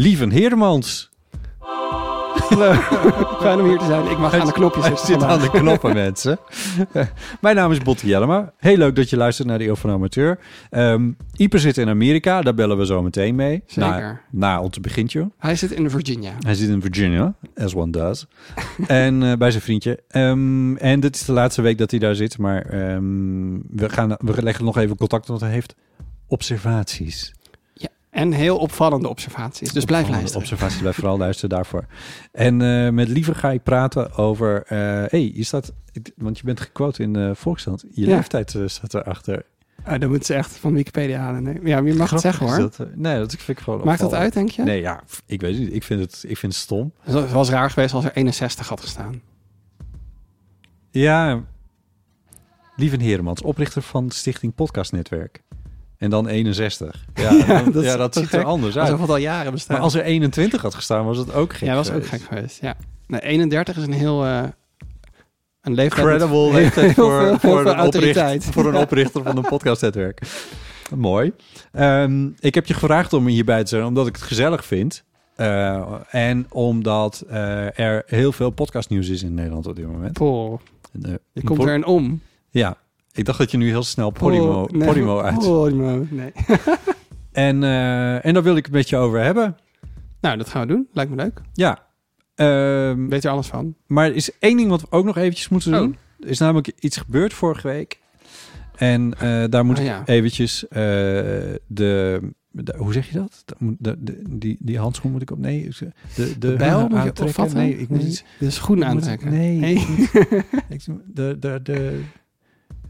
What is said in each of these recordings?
Lieven Heermans. Fijn om hier te zijn. Ik mag aan de knopjes Hij zitten zit aan de knoppen, mensen. Mijn naam is Botte Jellema. Heel leuk dat je luistert naar de Eeuw van Amateur. Ehm Ieper zit in Amerika, daar bellen we zo meteen mee. Zeker. Na, na onze begintje. Hij zit in Virginia. Hij zit in Virginia, as one does. en eh, bij zijn vriendje. Ehm, en dit is de laatste week dat hij daar zit. Maar ehm, we, gaan, we leggen nog even contact, want hij heeft observaties. En heel opvallende observaties. Dus blijf Opvallende luisteren. Observaties, blijf vooral luisteren daarvoor. En eh, met Liever ga ik praten over... eh hey, je staat... Want je bent gequote in Volkskrant. Je Ja. leeftijd staat erachter. Ah, dan moeten ze echt van Wikipedia halen. Nee. Ja, je mag het zeggen hoor. Is dat, nee, dat vind ik gewoon Maakt dat uit, denk je? Nee, ja, ik weet niet. Ik vind het, ik vind het stom. Het was raar geweest als er 61 had gestaan. Ja, Lieven Heremans, oprichter van Stichting Podcast Netwerk. En dan 61. Ja, ja, dat ja, dat ziet er anders Alsof uit. het al jaren bestaat. Maar als er 21 had gestaan, was het ook gek ja, dat was ook gek geweest. Ja. Nee, 31 is een heel... eh, een leeftijd Credible leeftijd voor, voor, een oprichter, autoriteit. voor een oprichter van een podcastnetwerk. Mooi. Ehm, ik heb je gevraagd om hierbij te zijn, omdat ik het gezellig vind. Eh, en omdat eh, er heel veel podcastnieuws is in Nederland op dit moment. Eh, je komt er een om. Ja, ik dacht dat je nu heel snel Podimo, nee. Podimo uit. Podimo, nee. En, eh, en daar wil ik het met je over hebben. Nou, dat gaan we doen. Lijkt me leuk. Ja. Ehm, Weet er alles van? maar er is één ding wat we ook nog eventjes moeten Oh. doen. Er is namelijk iets gebeurd vorige week. En eh, daar moet Oh, ik ja. eventjes eh, de, de- Hoe zeg je dat? De, de, die, die handschoen moet ik op... Nee, de, de, De bijl moet je opvatten? Nee, ik moet Nee, iets... De schoen ik aantrekken. nee, ik ik, de, de, de,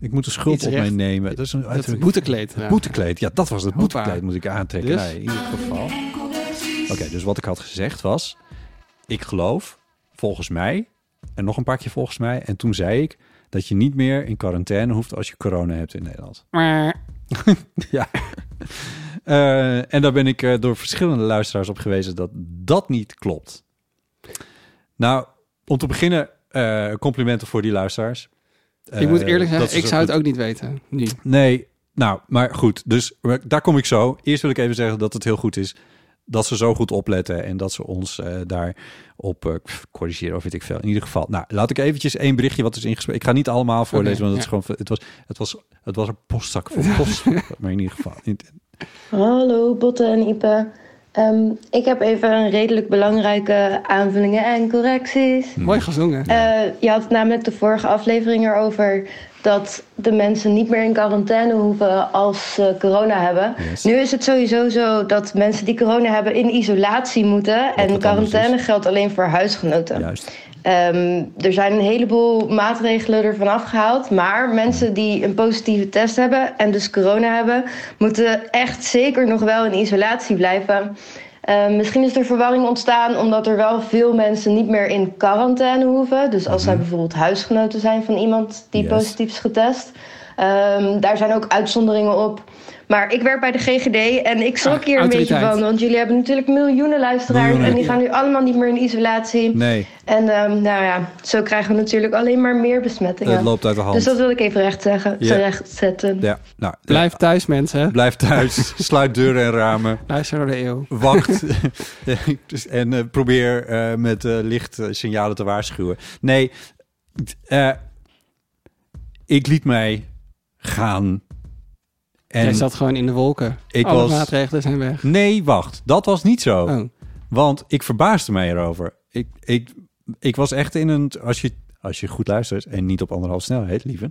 ik moet de schuld op mij nemen. Dat is een Dat uiterlijk- boetekleed. ja. Boetekleed, ja, dat was het. Hoppa. Boetekleed moet ik aantrekken. Dus? Nee, in ieder geval. Oké, dus wat ik had gezegd was... Ik geloof, volgens mij... En nog een paar keer volgens mij. En toen zei ik dat je niet meer in quarantaine hoeft als je corona hebt in Nederland. Maar ja. Eh, en daar ben ik eh, door verschillende luisteraars op gewezen dat dat niet klopt. Nou, om te beginnen, eh, complimenten voor die luisteraars. Ik moet Eh, eerlijk zeggen, ik zou het ook niet weten. Nu. Nee, nou, maar goed. Dus daar kom ik zo. Eerst wil ik even zeggen dat het heel goed is dat ze zo goed opletten en dat ze ons eh daar op eh, corrigeren of weet ik veel. In ieder geval, nou, laat ik eventjes één berichtje wat is ingesproken. Ik ga niet allemaal voorlezen, want het is gewoon, het was, het was, het was een postzak voor post. maar in ieder geval. Hallo Botte en Ipe. Ehm, ik heb even een redelijk belangrijke aanvullingen en correcties. Mooi gezongen. Eh, je had het namelijk de vorige aflevering erover dat de mensen niet meer in quarantaine hoeven als ze corona hebben. Yes. Nu is het sowieso zo dat mensen die corona hebben in isolatie moeten. en quarantaine geldt alleen voor huisgenoten. Juist. Ehm, er zijn een heleboel maatregelen ervan afgehaald. Maar mensen die een positieve test hebben en dus corona hebben, moeten echt zeker nog wel in isolatie blijven. Ehm, misschien is er verwarring ontstaan omdat er wel veel mensen niet meer in quarantaine hoeven. Dus als zij bijvoorbeeld huisgenoten zijn van iemand die Mhm. Yes. positief is getest. Ehm, daar zijn ook uitzonderingen op. Maar ik werk bij de GGD en ik schrok Ah, hier een beetje van. Want jullie hebben natuurlijk miljoenen luisteraars Miljoenen. en die gaan nu allemaal niet meer in isolatie. Nee, En ehm, nou ja, zo krijgen we natuurlijk alleen maar meer besmettingen. het loopt uit de hand. Dus dat wil ik even recht zeggen, recht zetten. ja, nou, Blijf thuis, mensen. blijf thuis. sluit deuren en ramen. Luister naar de eeuw. wacht Dus- en eh, probeer eh, met eh, licht signalen te waarschuwen. Nee, eh, ik liet mij gaan. En Jij zat gewoon in de wolken. ik Alle was... maatregelen zijn weg. Nee, wacht. Dat was niet zo. Oh. Want ik verbaasde mij erover. Ik, ik, ik was echt in een... Als je, als je goed luistert en niet op anderhalf snelheid, lieve...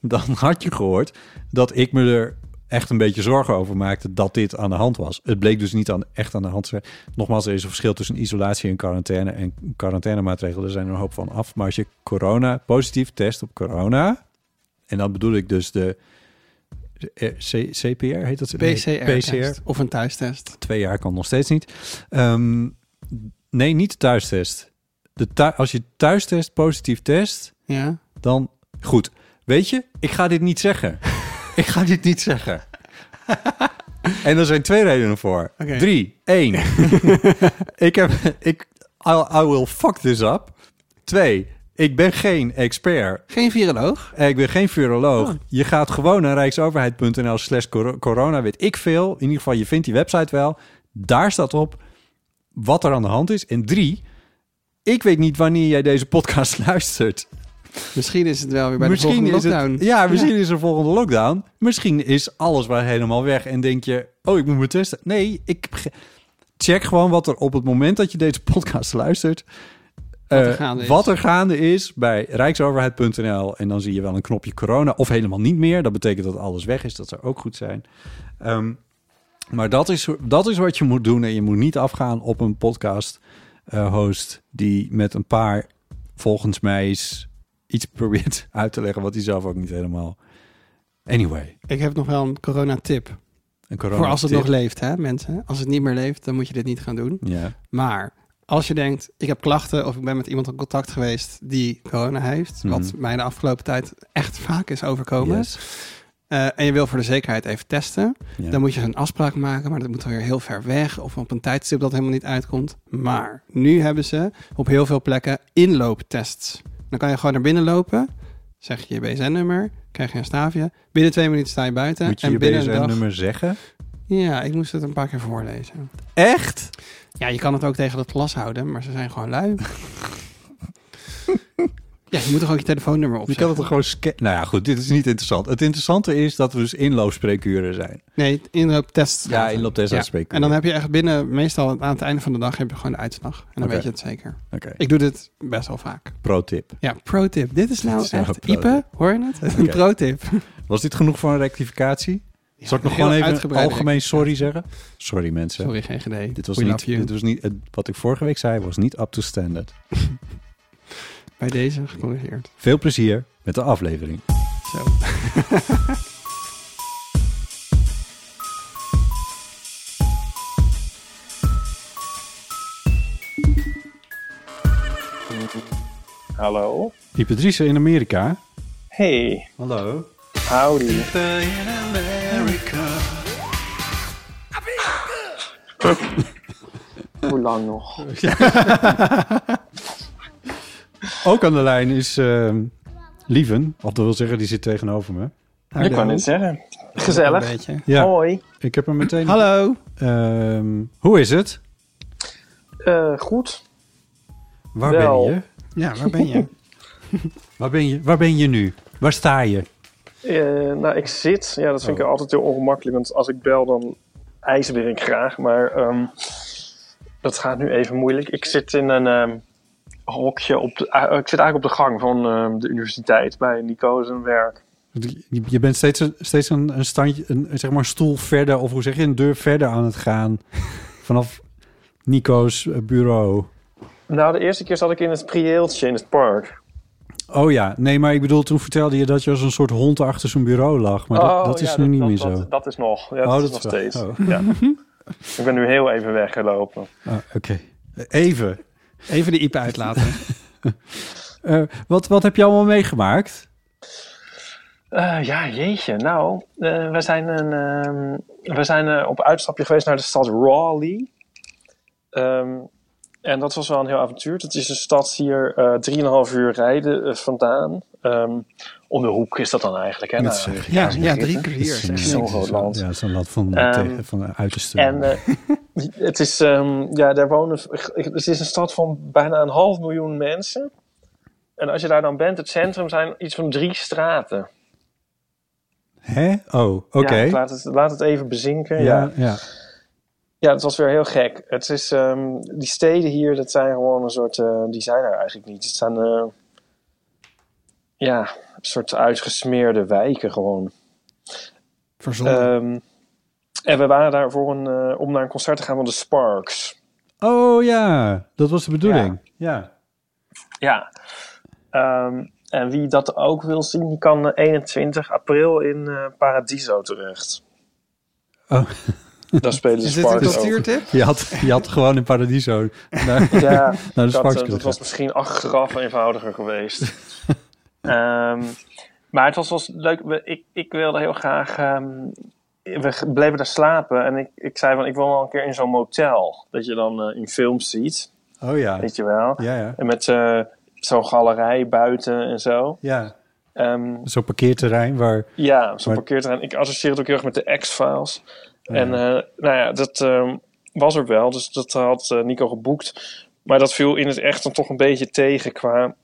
dan had je gehoord dat ik me er echt een beetje zorgen over maakte dat dit aan de hand was. Het bleek dus niet aan, echt aan de hand te zijn. Nogmaals, er is een verschil tussen isolatie en quarantaine. En quarantainemaatregelen, er zijn er een hoop van af. Maar als je corona positief test op corona... en dan bedoel ik dus de C- CPR, heet dat? Nee, PCR-test of een thuistest. Twee jaar kan nog steeds niet. Ehm, nee, niet de thuistest. De thu- als je thuistest positief test, Ja. dan goed. Weet je, ik ga dit niet zeggen. ik ga dit niet zeggen. en er zijn twee redenen voor. Oké. Drie. Eén. ik heb... Ik, I, I will fuck this up. Twee. Ik ben geen expert. Geen viroloog. Eh, Ik ben geen viroloog. Oh. Je gaat gewoon naar rijksoverheid.nl slash cor- corona. Weet ik veel. In ieder geval, je vindt die website wel. Daar staat op wat er aan de hand is. En drie, ik weet niet wanneer jij deze podcast luistert. Misschien is het wel weer bij de volgende lockdown. Het, ja, misschien is er volgende lockdown. Misschien is alles waar helemaal weg en denk je, oh, ik moet me testen. Nee, ik check gewoon wat er op het moment dat je deze podcast luistert, Wat er eh, gaande is. wat er gaande is bij rijksoverheid.nl. En dan zie je wel een knopje corona of helemaal niet meer. Dat betekent dat alles weg is. Dat zou ook goed zijn. Ehm, maar dat is, dat is wat je moet doen. En je moet niet afgaan op een podcast eh, host die met een paar, volgens mij, is iets probeert uit te leggen wat hij zelf ook niet helemaal. Anyway, Ik heb nog wel een corona-tip. een corona. Voor als het nog leeft, hè, mensen. Als het niet meer leeft, dan moet je dit niet gaan doen. Ja. Maar als je denkt, ik heb klachten of ik ben met iemand in contact geweest die corona heeft, Mhm. wat mij de afgelopen tijd echt vaak is overkomen, Yes. eh, en je wil voor de zekerheid even testen, Ja. dan moet je een afspraak maken, maar dat moet weer heel ver weg of op een tijdstip dat helemaal niet uitkomt. Maar nu hebben ze op heel veel plekken inlooptests. Dan kan je gewoon naar binnen lopen, zeg je je BSN-nummer, krijg je een staafje, binnen twee minuten sta je buiten Moet je en je dag... BSN-nummer zeggen? Ja, ik moest het een paar keer voorlezen. Echt? Ja, je kan het ook tegen het glas houden, maar ze zijn gewoon lui. ja, je moet toch ook je telefoonnummer Je opzetten? kan het toch gewoon scannen? Nou ja, goed, dit is niet interessant. Het interessante is dat we dus inloopspreekuren zijn. Nee, inlooptest. Ja, inlooptest Ja. En dan heb je echt binnen, meestal aan het einde van de dag, heb je gewoon de uitslag. En dan weet je het zeker. Oké, Ik doe dit best wel vaak. pro-tip. Ja, pro-tip. Dit is nou Dit is nou echt. Ipe, hoor je het? Een pro-tip. Was dit genoeg voor een rectificatie? Zal ik nog gewoon even algemeen sorry zeggen? Sorry mensen. Sorry, GGD. Dit was We niet, dit was niet wat ik vorige week zei, was niet up to standard. Bij deze gecorrigeerd. Veel plezier met de aflevering. Zo. Hallo. Die Patrice in Amerika. Hey, Hallo. howdy. Hoe lang nog? Ook aan de lijn is ehm Lieven. Of dat wil zeggen, die zit tegenover me. Ik kan het zeggen. Een Gezellig. beetje. Ja, Hoi. ik heb hem meteen. Hallo. Ehm, hoe is het? Eh, goed. Waar Wel. ben je? Ja, waar ben je? Waar ben je? Waar ben je nu? Waar sta je? Eh, nou, ik zit. Ja, dat vind ik altijd heel ongemakkelijk. Want als ik bel, dan ijzer ik graag. Maar ehm, dat gaat nu even moeilijk. Ik zit in een ehm, hokje op de... eh, ik zit eigenlijk op de gang van ehm, de universiteit bij Nico zijn werk. Je- bent steeds, een, steeds een, een standje, een, zeg maar stoel verder, of hoe zeg je, een deur verder aan het gaan. Vanaf Nico's eh, bureau. Nou, de eerste keer zat ik in het prieeltje in het park. Oh ja, nee, maar ik bedoel, toen vertelde je dat je als een soort hond achter zijn bureau lag. Maar dat, Oh, dat is ja, nu niet dat, meer zo. Dat, is nog. Ja, Oh, dat, dat is nog wel- steeds. oh. Ja. ik ben nu heel even weggelopen. Ah, Oké, Even. Even de Ipe uitlaten. Eh, wat, wat heb je allemaal meegemaakt? Eh, ja, jeetje. Nou, eh, we zijn, een, ehm, we zijn op uitstapje geweest naar de stad Raleigh. Ehm, en dat was wel een heel avontuur. Het is een stad hier eh 3,5 uur rijden eh, vandaan. Ehm, om de hoek is dat dan eigenlijk. Hè? Nou, ja, ja, drie kwartier. Dat is zo'n groot land. Ja, zo'n land van, Ehm, tegen- van de uiterste. En eh, het is, ehm, ja, daar wonen, het is een stad van bijna een half miljoen mensen. En als je daar dan bent, het centrum zijn iets van drie straten. Hè? Oh, oké. Ja, laat, het, laat het even bezinken. Ja, Ja. ja. Ja, het was weer heel gek. Het is, ehm, die steden hier, dat zijn gewoon een soort, eh, die zijn er eigenlijk niet. Het zijn, eh, ja, een soort uitgesmeerde wijken gewoon. Verzonnen. Ehm, en we waren daar voor een, eh, om naar een concert te gaan van de Sparks. Oh ja, dat was de bedoeling. Ja. Ja. Ehm, en wie dat ook wil zien, die kan eh, 21 april in Paradiso terecht. Oh. Daar spelen de is dit een Sparks ook. cultuurtip? Je had, je had gewoon in Paradiso naar, Ja, naar de dat, Sparks kunnen dat was misschien achteraf eenvoudiger geweest. Ehm, maar het was, was leuk. Ik, ik wilde heel graag. ehm, we bleven daar slapen en ik, ik zei van ik wil wel een keer in zo'n motel. Dat je dan eh, in films ziet, Oh ja. weet je wel. Ja, ja. En met eh, zo'n galerij buiten en zo. ja. Ehm, Zo'n parkeerterrein waar... ja, zo'n parkeerterrein. Ik associeer het ook heel erg met de X-Files. Ja. En eh, nou ja, dat ehm, was er wel. Dus dat had eh, Nico geboekt. Maar dat viel in het echt dan toch een beetje tegen qua...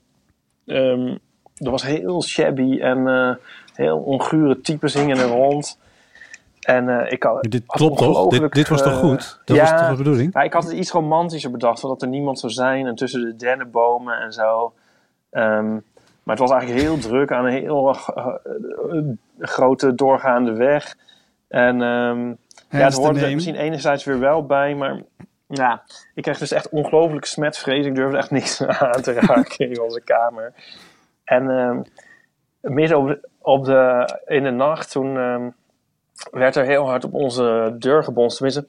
ehm er was heel shabby en eh, heel ongure types hingen er rond. En ik had, Dit klopt toch? Dit, dit was toch goed? Dat ja, was toch de bedoeling? ja, ik had het iets romantischer bedacht, zodat er niemand zou zijn en tussen de dennenbomen en zo. Ehm, maar het was eigenlijk heel druk aan een heel grote doorgaande weg. En ja, het hoorde er misschien enerzijds weer wel bij, maar ja, ik kreeg dus echt ongelooflijk smetvrees. Ik durfde echt niks aan te raken in onze kamer. En ehm, midden op de, op de, in de nacht, toen ehm, werd er heel hard op onze deur gebonst. Tenminste,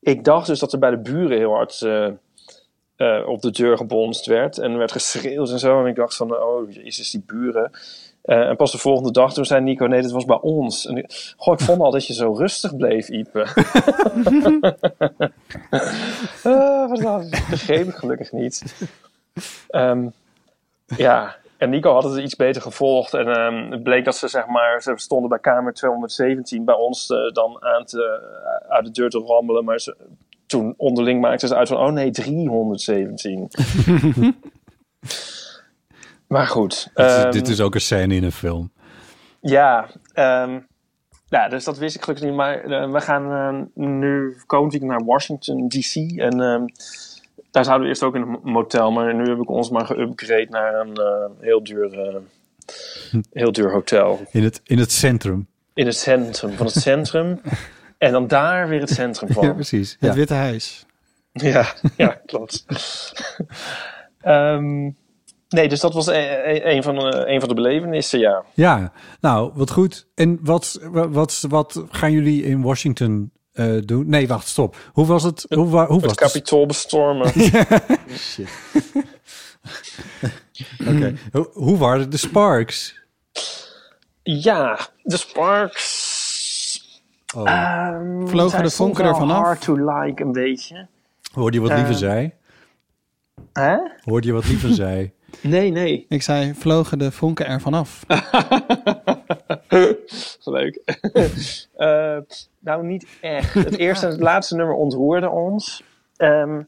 ik dacht dus dat er bij de buren heel hard eh, eh, op de deur gebonst werd. En er werd geschreeuwd en zo. En ik dacht van, oh jezus, die buren. Eh, en pas de volgende dag, toen zei Nico, nee, dit was bij ons. En ik, goh, ik vond al dat je zo rustig bleef, Ipe. Ah, wat dat begreep ik gelukkig niet. Ehm, ja, en Nico had het iets beter gevolgd. En ehm, het bleek dat ze, zeg maar, ze stonden bij kamer 217 bij ons eh, dan aan te, uit de deur te rammelen. Maar ze, toen onderling maakten ze uit van, oh nee, 317. maar goed. Dit is, ehm, dit is ook een scène in een film. ja, ehm, ja, dus dat wist ik gelukkig niet. Maar eh, we gaan eh, nu komend weekend naar Washington, D.C. En ehm, daar zouden we eerst ook in een motel. Maar nu heb ik ons maar geüpgrade naar een eh, heel, duur, eh, heel duur hotel. In het, in het centrum. In het centrum van het centrum. en dan daar weer het centrum van. Ja, precies. Het. Witte Huis. Ja, ja klopt. Ehm, nee, dus dat was e- e- een van, de, een van de belevenissen, ja. ja, nou, wat goed. En wat, wat, wat gaan jullie in Washington eh, doen? Nee, wacht, stop. Hoe was het? Hoe, hoe was Het het? kapitool bestormen. Oké. Hoe, hoe waren de Sparks? Ja, de Sparks. Oh, Ehm, Vlogen zij de vonken ervan af? Hard to like een beetje. hoorde je wat liever eh, zei? Hè? Hoorde je wat liever zei? Nee, nee. Ik zei, vlogen de vonken ervan af. Leuk. Eh, nou, niet echt. Het eerste en het laatste nummer ontroerde ons. Ehm,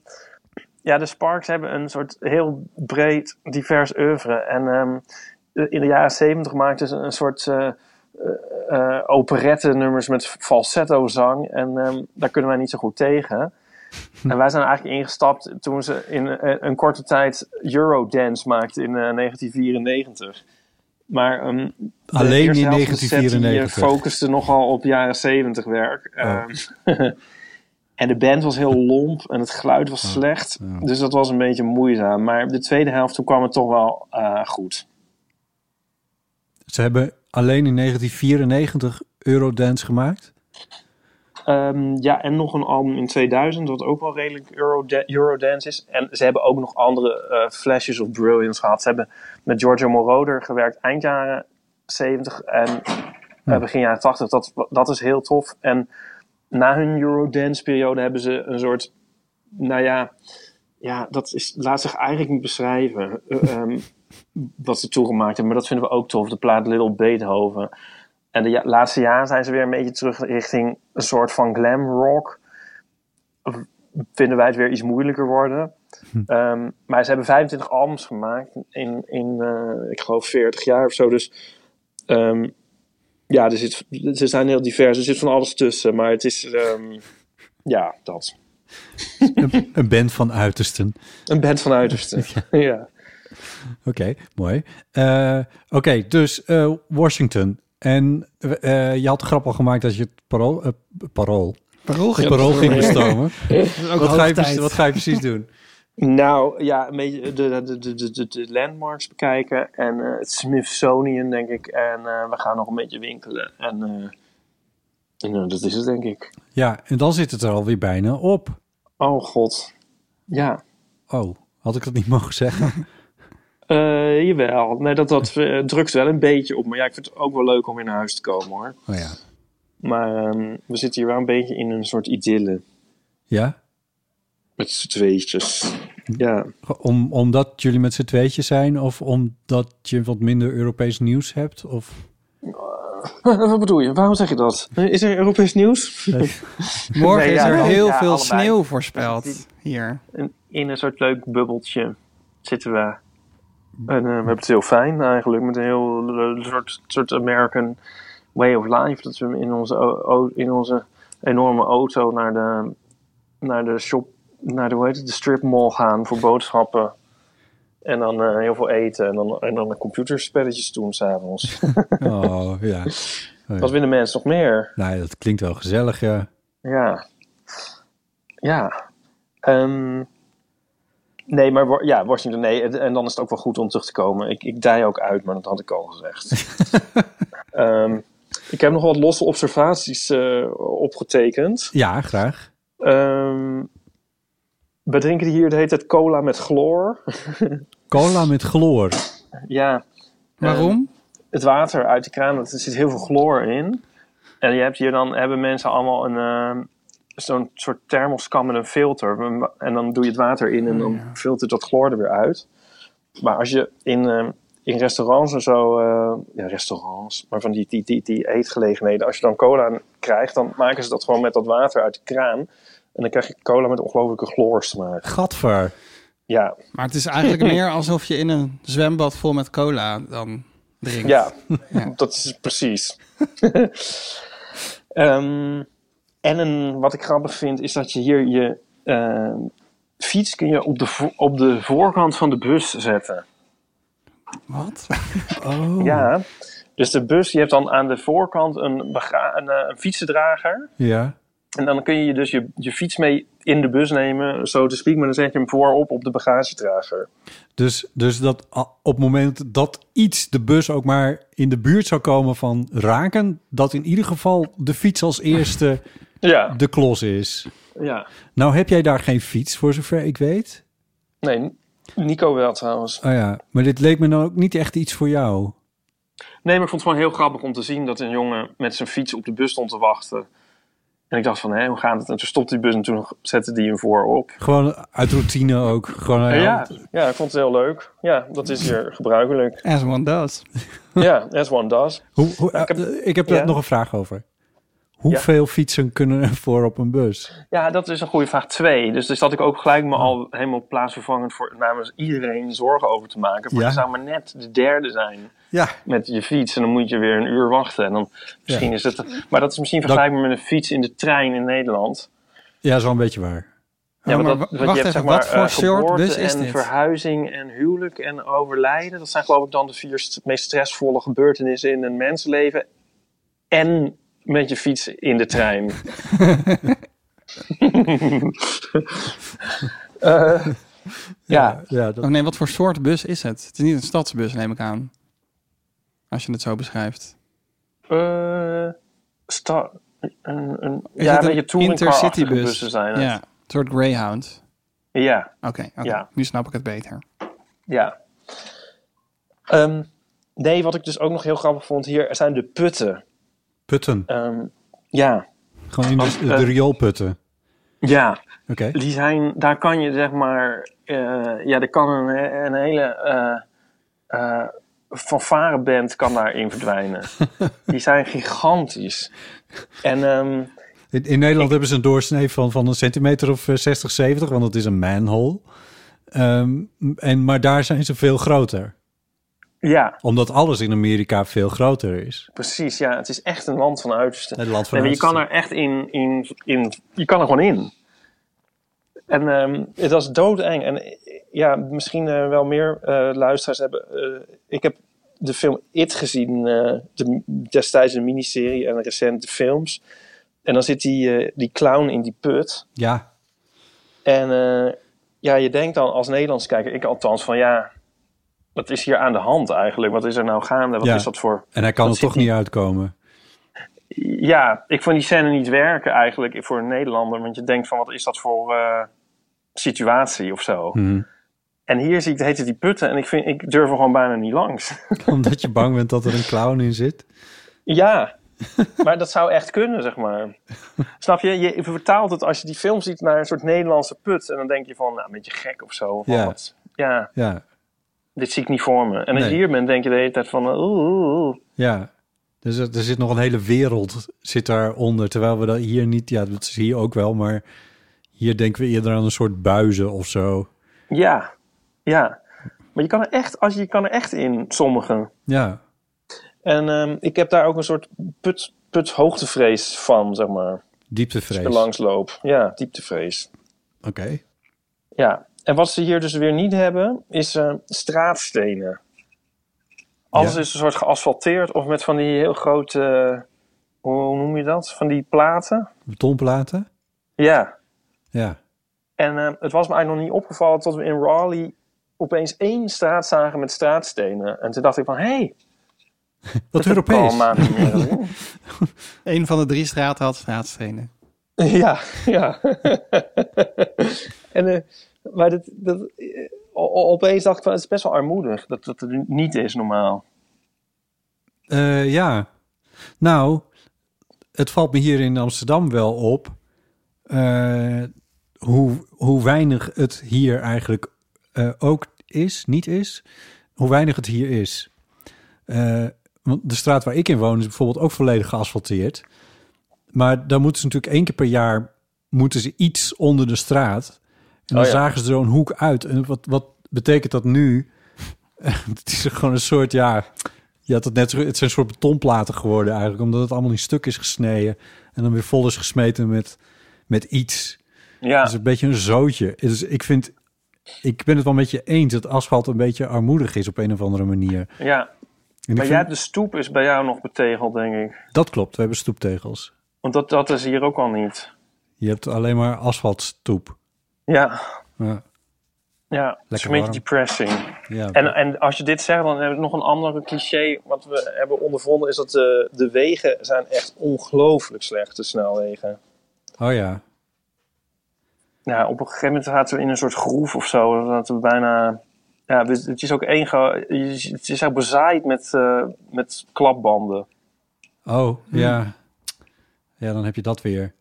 ja, de Sparks hebben een soort heel breed, divers oeuvre. En ehm, in de jaren zeventig maakten ze een soort eh, operette nummers met falsetto zang. En ehm, daar kunnen wij niet zo goed tegen. En wij zijn eigenlijk ingestapt toen ze in eh, een korte tijd Eurodance maakten in eh, 1994. Maar ehm, de Alleen in helft van de set, die, eh, 1994. focuste nogal op jaren 70 werk. Ehm, en de band was heel lomp en het geluid was slecht. ja. Dus dat was een beetje moeizaam. Maar de tweede helft, toen kwam het toch wel eh, goed. Ze hebben alleen in 1994 Eurodance gemaakt. Ehm, ja, en nog een album in 2000, wat ook wel redelijk Eurodance is. En ze hebben ook nog andere eh, flashes of brilliance gehad. Ze hebben met Giorgio Moroder gewerkt eind jaren 70 en eh, begin jaren 80. Dat, dat is heel tof. En na hun Eurodance-periode hebben ze een soort, nou ja, ja, dat is, laat zich eigenlijk niet beschrijven. eh, ehm, wat ze toegemaakt hebben. Maar dat vinden we ook tof. De plaat Little Beethoven. En de laatste jaren zijn ze weer een beetje terug richting een soort van glam rock. Vinden wij het weer iets moeilijker worden. Ehm, maar ze hebben 25 albums gemaakt in, in eh, ik geloof 40 jaar of zo. Dus ehm, ja, er zit, ze zijn heel divers. Er zit van alles tussen. Maar het is, ehm, ja, dat. een, een band van uitersten. Een band van uitersten. ja. Oké, mooi. Eh, Oké, dus eh, Washington. En eh, je had de grap al gemaakt dat je het parool, eh, parool, Parool het parool ging bestormen. ook wat, ga je, wat ga je precies doen? Nou ja, een beetje de, de, de, de, de, de landmarks bekijken en eh, het Smithsonian, denk ik. En eh, we gaan nog een beetje winkelen. En, eh, en dat is het, denk ik. Ja, en dan zit het er alweer bijna op. Oh god. Ja. Oh, had ik dat niet mogen zeggen? Eh, jawel. Nee, dat, dat eh, drukt wel een beetje op. Maar ja, ik vind het ook wel leuk om weer naar huis te komen hoor. Oh ja. Maar ehm, we zitten hier wel een beetje in een soort idylle. Ja? Met z'n tweetjes. Ja. Om, omdat jullie met z'n tweetjes zijn of omdat je wat minder Europees nieuws hebt? Of... Wat bedoel je? Waarom zeg je dat? Is er Europees nieuws? Morgen Nee, is ja, er ja, heel ja, veel allebei. sneeuw voorspeld hier. in, in een soort leuk bubbeltje zitten we. En eh, we hebben het heel fijn eigenlijk. Met een heel eh, soort, soort American way of life. Dat we in onze, in onze enorme auto naar de, naar de shop, naar de, hoe heet het, de strip mall gaan voor boodschappen. En dan eh, heel veel eten. En dan, en dan de computerspelletjes doen s'avonds. Oh, ja. Wat willen mensen nog meer? Nou, dat klinkt wel gezellig, ja. Ja. Ja. Ehm, nee, maar ja, Washington, nee. En dan is het ook wel goed om terug te komen. Ik, ik dij ook uit, maar dat had ik al gezegd. Ehm, ik heb nog wat losse observaties eh, opgetekend. Ja, graag. Ehm, we drinken hier de hele tijd cola met chloor. Cola met chloor. ja. Waarom? het water uit de kraan, er zit heel veel chloor in. En je hebt hier dan, hebben mensen allemaal een, zo'n soort thermoskan met een filter. En dan doe je het water in en dan filtert dat chloor er weer uit. Maar als je in, eh, in restaurants en zo, eh, ja restaurants, maar van die, die, die, die eetgelegenheden, als je dan cola krijgt, dan maken ze dat gewoon met dat water uit de kraan. En dan krijg je cola met ongelofelijke chlorsmaak. Gadver. Ja, Maar het is eigenlijk meer alsof je in een zwembad vol met cola dan drinkt. Ja, Ja. dat is precies. Ehm, en een, wat ik grappig vind, is dat je hier je eh, fiets kun je op de, op de voorkant van de bus zetten. Wat? Oh. Ja, dus de bus, je hebt dan aan de voorkant een, een, eh, een fietsendrager. Ja. En dan kun je dus je, je fiets mee in de bus nemen, zo te speak, maar dan zet je hem voorop op de bagagedrager. Dus, dus dat op het moment dat iets de bus ook maar in de buurt zou komen van raken, dat in ieder geval de fiets als eerste Ja, de klos is. ja. Nou heb jij daar geen fiets, voor zover ik weet. Nee, Nico wel trouwens. Oh ja, maar dit leek me nou ook niet echt iets voor jou. Nee, maar ik vond het gewoon heel grappig om te zien dat een jongen met zijn fiets op de bus stond te wachten. En ik dacht van, hé, hoe gaat het? En toen stopte die bus en toen zette die hem voorop. Gewoon uit routine ook. Gewoon, Ja, ja, ik vond het heel leuk. Ja, dat is hier gebruikelijk. As one does. Ja, as one does. Hoe, hoe, Ik heb- eh, ik heb ja. nog een vraag over. Hoeveel fietsen kunnen er voor op een bus? Ja, dat is een goede vraag. Twee. Dus daar zat ik ook gelijk me al helemaal plaatsvervangend voor namens iedereen zorgen over te maken. Maar Ja. je zou maar net de derde zijn Ja. met je fiets. En dan moet je weer een uur wachten. En dan misschien is het. Maar dat is misschien vergelijkbaar met een fiets in de trein in Nederland. Ja, zo een beetje waar. Ja, maar dat, wacht je hebt, even, zeg maar, wat voor eh, soort bus is en dit? verhuizing en huwelijk en overlijden. Dat zijn geloof ik dan de vier st- meest stressvolle gebeurtenissen in een mensenleven. En met je fiets in de trein. Eh, ja, ja dat, Oh nee, wat voor soort bus is het? Het is niet een stadsbus, neem ik aan. Als je het zo beschrijft. eh, sta- een, een, Is ja, het een een beetje touringcar-achtige intercitybus? bussen zijn het. Ja, een soort Greyhound. Ja, Oké, oké. Ja. nu snap ik het beter. ja. Ehm, nee, wat ik dus ook nog heel grappig vond hier, er zijn de putten. Putten. Ehm, ja, Gewoon in de, Als, de eh, rioolputten. ja. Oké. Die zijn, daar kan je zeg maar, eh, ja, er kan een, een hele eh fanfareband kan daarin verdwijnen. Die zijn gigantisch. En ehm, In, in Nederland hebben ze een doorsnee van, van een centimeter of eh, 60, 70, want het is een manhole. Ehm, en, maar daar zijn ze veel groter. Ja, Omdat alles in Amerika veel groter is. precies. Ja, het is echt een land van uiterste. Het land van Nee, maar je kan er echt in, in, in je kan er gewoon in. En ehm, het was doodeng. En ja, misschien eh, wel meer eh, luisteraars hebben. eh, ik heb de film It gezien, de, destijds een miniserie en recente films. En dan zit die, die clown in die put. Ja, En ja, je denkt dan als Nederlands kijker, ik althans, van ja, wat is hier aan de hand eigenlijk? Wat is er nou gaande? Wat Ja. is dat voor... en hij kan er toch niet uitkomen. Ja, ik vond die scène niet werken eigenlijk voor een Nederlander. Want je denkt van, wat is dat voor eh, situatie of zo? Mhm. En hier zie ik, heet het die putten. En ik, vind, ik durf er gewoon bijna niet langs. Omdat je bang bent dat er een clown in zit. ja, maar dat zou echt kunnen, zeg maar. Snap je? Je vertaalt het als je die film ziet naar een soort Nederlandse put. En dan denk je van, nou, een beetje gek of zo. Ja. wat- ja, Ja, dit zie ik niet voor me. En als je hier bent, denk je de hele tijd van, oeh, oeh, ja. Dus er, er zit nog een hele wereld zit daaronder. Terwijl we dat hier niet... Ja, dat is hier ook wel. Maar hier denken we eerder aan een soort buizen of zo. Ja, ja. Maar je kan er echt, als je, je kan er echt in, sommige. Ja, En ehm, ik heb daar ook een soort put, put hoogtevrees van, zeg maar. Als dieptevrees. er langs loop. Ja, dieptevrees. Oké. Ja. En wat ze hier dus weer niet hebben, is eh, straatstenen. Alles Ja. is een soort geasfalteerd of met van die heel grote, eh, hoe noem je dat? Van die platen. Betonplaten? Ja. Ja. En eh, het was me eigenlijk nog niet opgevallen tot we in Raleigh opeens één straat zagen met straatstenen. En toen dacht ik van, hé, hey, Wat Europees. een van de drie straten had straatstenen. Ja, ja. en, eh, maar dat, dat, eh, opeens dacht ik van, het is best wel armoedig dat dat er niet is normaal. Eh, ja. Nou, het valt me hier in Amsterdam wel op... eh, hoe, hoe weinig het hier eigenlijk ook is, niet is. Hoe weinig het hier is. Want de straat waar ik in woon is bijvoorbeeld ook volledig geasfalteerd. Maar dan moeten ze natuurlijk één keer per jaar... moeten ze iets onder de straat. En dan Oh ja. zagen ze zo'n hoek uit. En wat, wat betekent dat nu? het is gewoon een soort, ja... Je had het net, het zijn een soort betonplaten geworden eigenlijk, omdat het allemaal in stuk is gesneden en dan weer vol is gesmeten met, met iets. Ja, Het is een beetje een zootje. Dus ik vind, ik ben het wel met je eens dat asfalt een beetje armoedig is op een of andere manier. ja. Maar vind- jij hebt de stoep is bij jou nog betegeld, denk ik. Dat klopt, we hebben stoeptegels. Want dat, dat is hier ook al niet. Je hebt alleen maar asfaltstoep. Ja, Ja, ja. Het is Lekker een beetje depressing. ja. En, en als je dit zegt, dan hebben we nog een andere cliché. Wat we hebben ondervonden is dat de, de wegen zijn echt ongelooflijk slecht, de snelwegen. oh ja. ja, op een gegeven moment zaten we in een soort groef of zo. Dat we bijna. Ja, het is ook één. Het is ook bezaaid met, eh, met klapbanden. Oh, ja. Ja, dan heb je dat weer.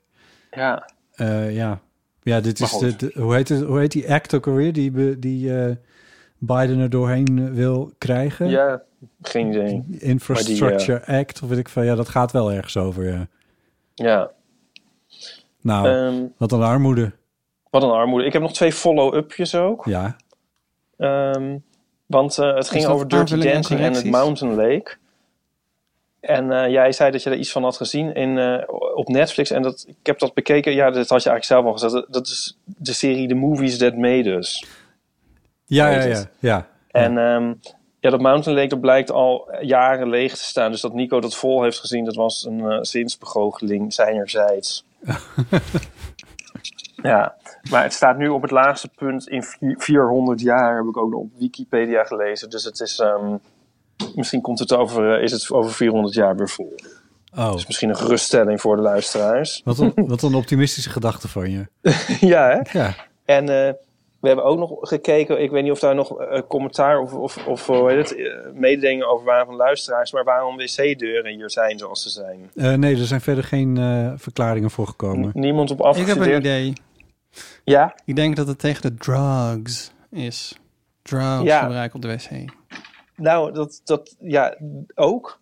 Ja, Eh, ja. Ja, dit is de, hoe, heet het, hoe heet die act ook alweer die, die eh, Biden er doorheen eh, wil krijgen? ja geen idee. Infrastructure Act, of weet ik veel. Ja, dat gaat wel ergens over, ja. Ja. Nou, Ehm, wat een armoede. wat een armoede. Ik heb nog twee follow-upjes ook. Ja. Ehm, want eh, het ging over Dirty Dancing en het? Mountain Lake. En eh, jij zei dat je er iets van had gezien in, eh, op Netflix. En dat, ik heb dat bekeken. Ja, dat had je eigenlijk zelf al gezegd. Dat, dat is de serie The Movies That Made Us. Ja, ja, ja. ja. En ehm, ja, dat Mountain Lake dat blijkt al jaren leeg te staan. Dus dat Nico dat vol heeft gezien, dat was een eh, zinsbegoocheling zijnerzijds. ja, maar het staat nu op het laagste punt in vi- 400 jaar, heb ik ook nog op Wikipedia gelezen. Dus het is, ehm, misschien komt het over, eh, is het over 400 jaar weer vol. Oh, Dus misschien een geruststelling voor de luisteraars. wat een, wat een optimistische gedachte van je. ja, hè? Ja. En eh, we hebben ook nog gekeken, ik weet niet of daar nog eh, commentaar of, of, of hoe heet het, mededelingen over waren van luisteraars, maar waarom wc-deuren hier zijn zoals ze zijn. Eh, nee, er zijn verder geen eh, verklaringen voor gekomen. Niemand op Ik heb een afgestudeerd. idee. Ja, Ik denk dat het tegen de drugs is. Drugs Ja. gebruiken op de wc. Nou, dat, dat, ja, ook.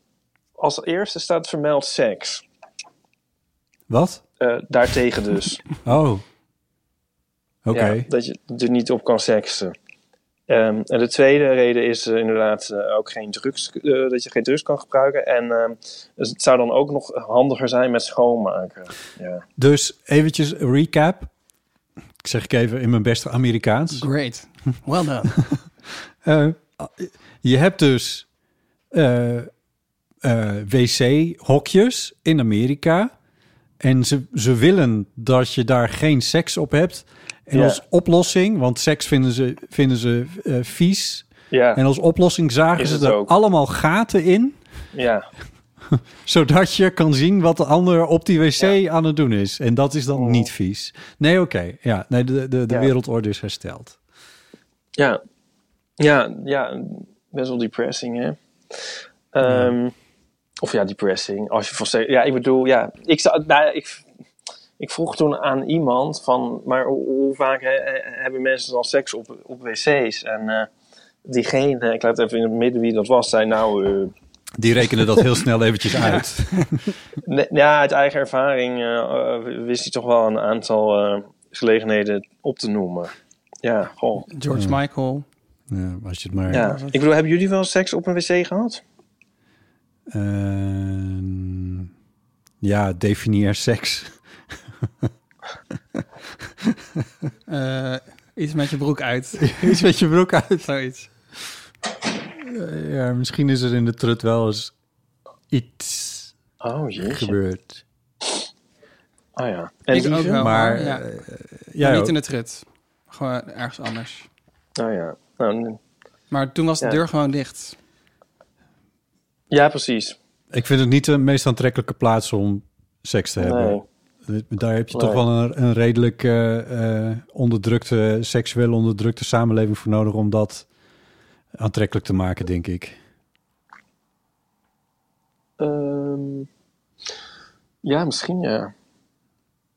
Als eerste staat vermeld seks. Wat? Eh, daartegen dus. Oh. Oké. Ja, dat je er niet op kan seksen. Ehm, en de tweede reden is eh, inderdaad eh, ook geen drugs, dat je geen drugs kan gebruiken. En ehm, dus het zou dan ook nog handiger zijn met schoonmaken. Ja. Dus eventjes recap. Ik zeg ik even in mijn beste Amerikaans. Great. Well done. Je hebt dus eh, eh, wc-hokjes in Amerika. En ze, ze willen dat je daar geen seks op hebt. En als oplossing, want seks vinden ze, vinden ze eh, vies. Ja, En als oplossing zagen Is ze er ook. allemaal gaten in. ja, Zodat je kan zien wat de ander op die wc aan het doen is. En dat is dan niet vies. Nee, oké. Ja, nee, de, de, de wereldorde is hersteld. ja, ja, ja, best wel depressing, hè? Ehm, Of ja, depressing. Als je van steeds- ja, ik bedoel, ja, ik, zou, nou, ik, ik vroeg toen aan iemand van, maar hoe, hoe vaak hè, hebben mensen dan seks op, op wc's? En eh, diegene, ik laat even in het midden wie dat was, zei nou, eh, Die rekenen dat heel snel eventjes uit. Nee, ja, uit eigen ervaring eh, wist hij toch wel een aantal eh, gelegenheden op te noemen. Ja, goh. George Michael. Ja, als je het maar... Ja. Ik bedoel, hebben jullie wel seks op een wc gehad? Ehm, ja, definieer seks. Eh, iets met je broek uit. Iets met je broek uit. Zoiets. Ja, misschien is er in de trut wel eens iets Oh, gebeurd. Oh ja. En Ik ook wel. Maar ja. eh, niet ook. in de trut. Gewoon ergens anders. Oh ja. Nou, Maar toen was de Ja. deur gewoon dicht. ja, precies. Ik vind het niet de meest aantrekkelijke plaats om seks te hebben. Nee. Daar heb je Nee. toch wel een, een redelijk eh, eh, onderdrukte, seksueel onderdrukte samenleving voor nodig om dat aantrekkelijk te maken, denk ik. Ehm, ja, misschien ja.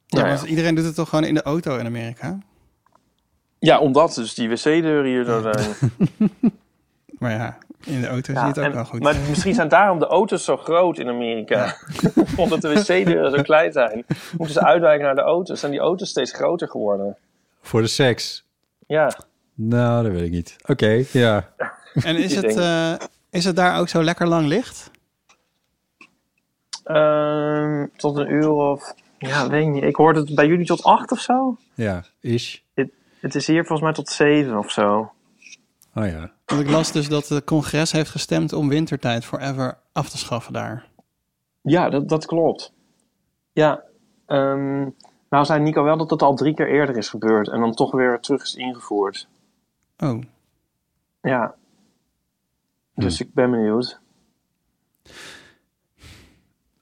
Ja, Nou ja. iedereen doet het toch gewoon in de auto in Amerika? Ja, omdat dus die wc-deuren hier zo zijn. Maar ja, in de auto zie je Ja, het ook en- wel goed. Maar misschien zijn daarom de auto's zo groot in Amerika. Omdat de wc-deuren zo klein zijn. Moeten ze uitwijken naar de auto's. Zijn die auto's steeds groter geworden? Voor de seks? Ja. Nou, dat weet ik niet. Oké, ja. En is het, eh, is het daar ook zo lekker lang licht? Ehm, tot een uur of... Ja, weet ik niet. Ik hoorde het bij jullie tot acht of zo. Ja, is. Het is hier volgens mij tot zeven of zo. Oh ja. Want ik las dus dat het congres heeft gestemd om wintertijd forever af te schaffen daar. Ja, dat, dat klopt. Ja. ehm, nou zei Nico wel dat het al drie keer eerder is gebeurd. En dan toch weer terug is ingevoerd. Oh, Ja. Dus Hm. ik ben benieuwd.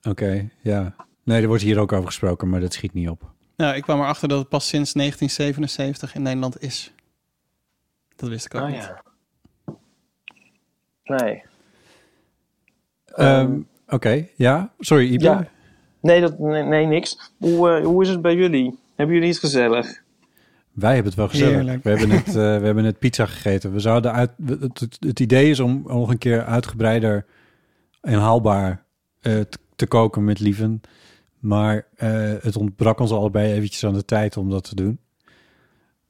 Oké, ja. Nee, er wordt hier ook over gesproken, maar dat schiet niet op. nou, ik kwam erachter dat het pas sinds 1977 in Nederland is. Dat wist ik ook Oh niet. ja. Nee. Ehm, Oké, ja. Sorry, Ipe. Ja. Nee, dat, nee, nee, niks. Hoe, eh, hoe is het bij jullie? Hebben jullie iets gezellig? Wij hebben het wel gezellig. Heerlijk. We hebben, net, eh, we hebben net pizza gegeten. We zouden uit, het, het, het idee is om nog een keer uitgebreider en haalbaar eh, te, te koken met Lieven. Maar eh, het ontbrak ons allebei eventjes aan de tijd om dat te doen.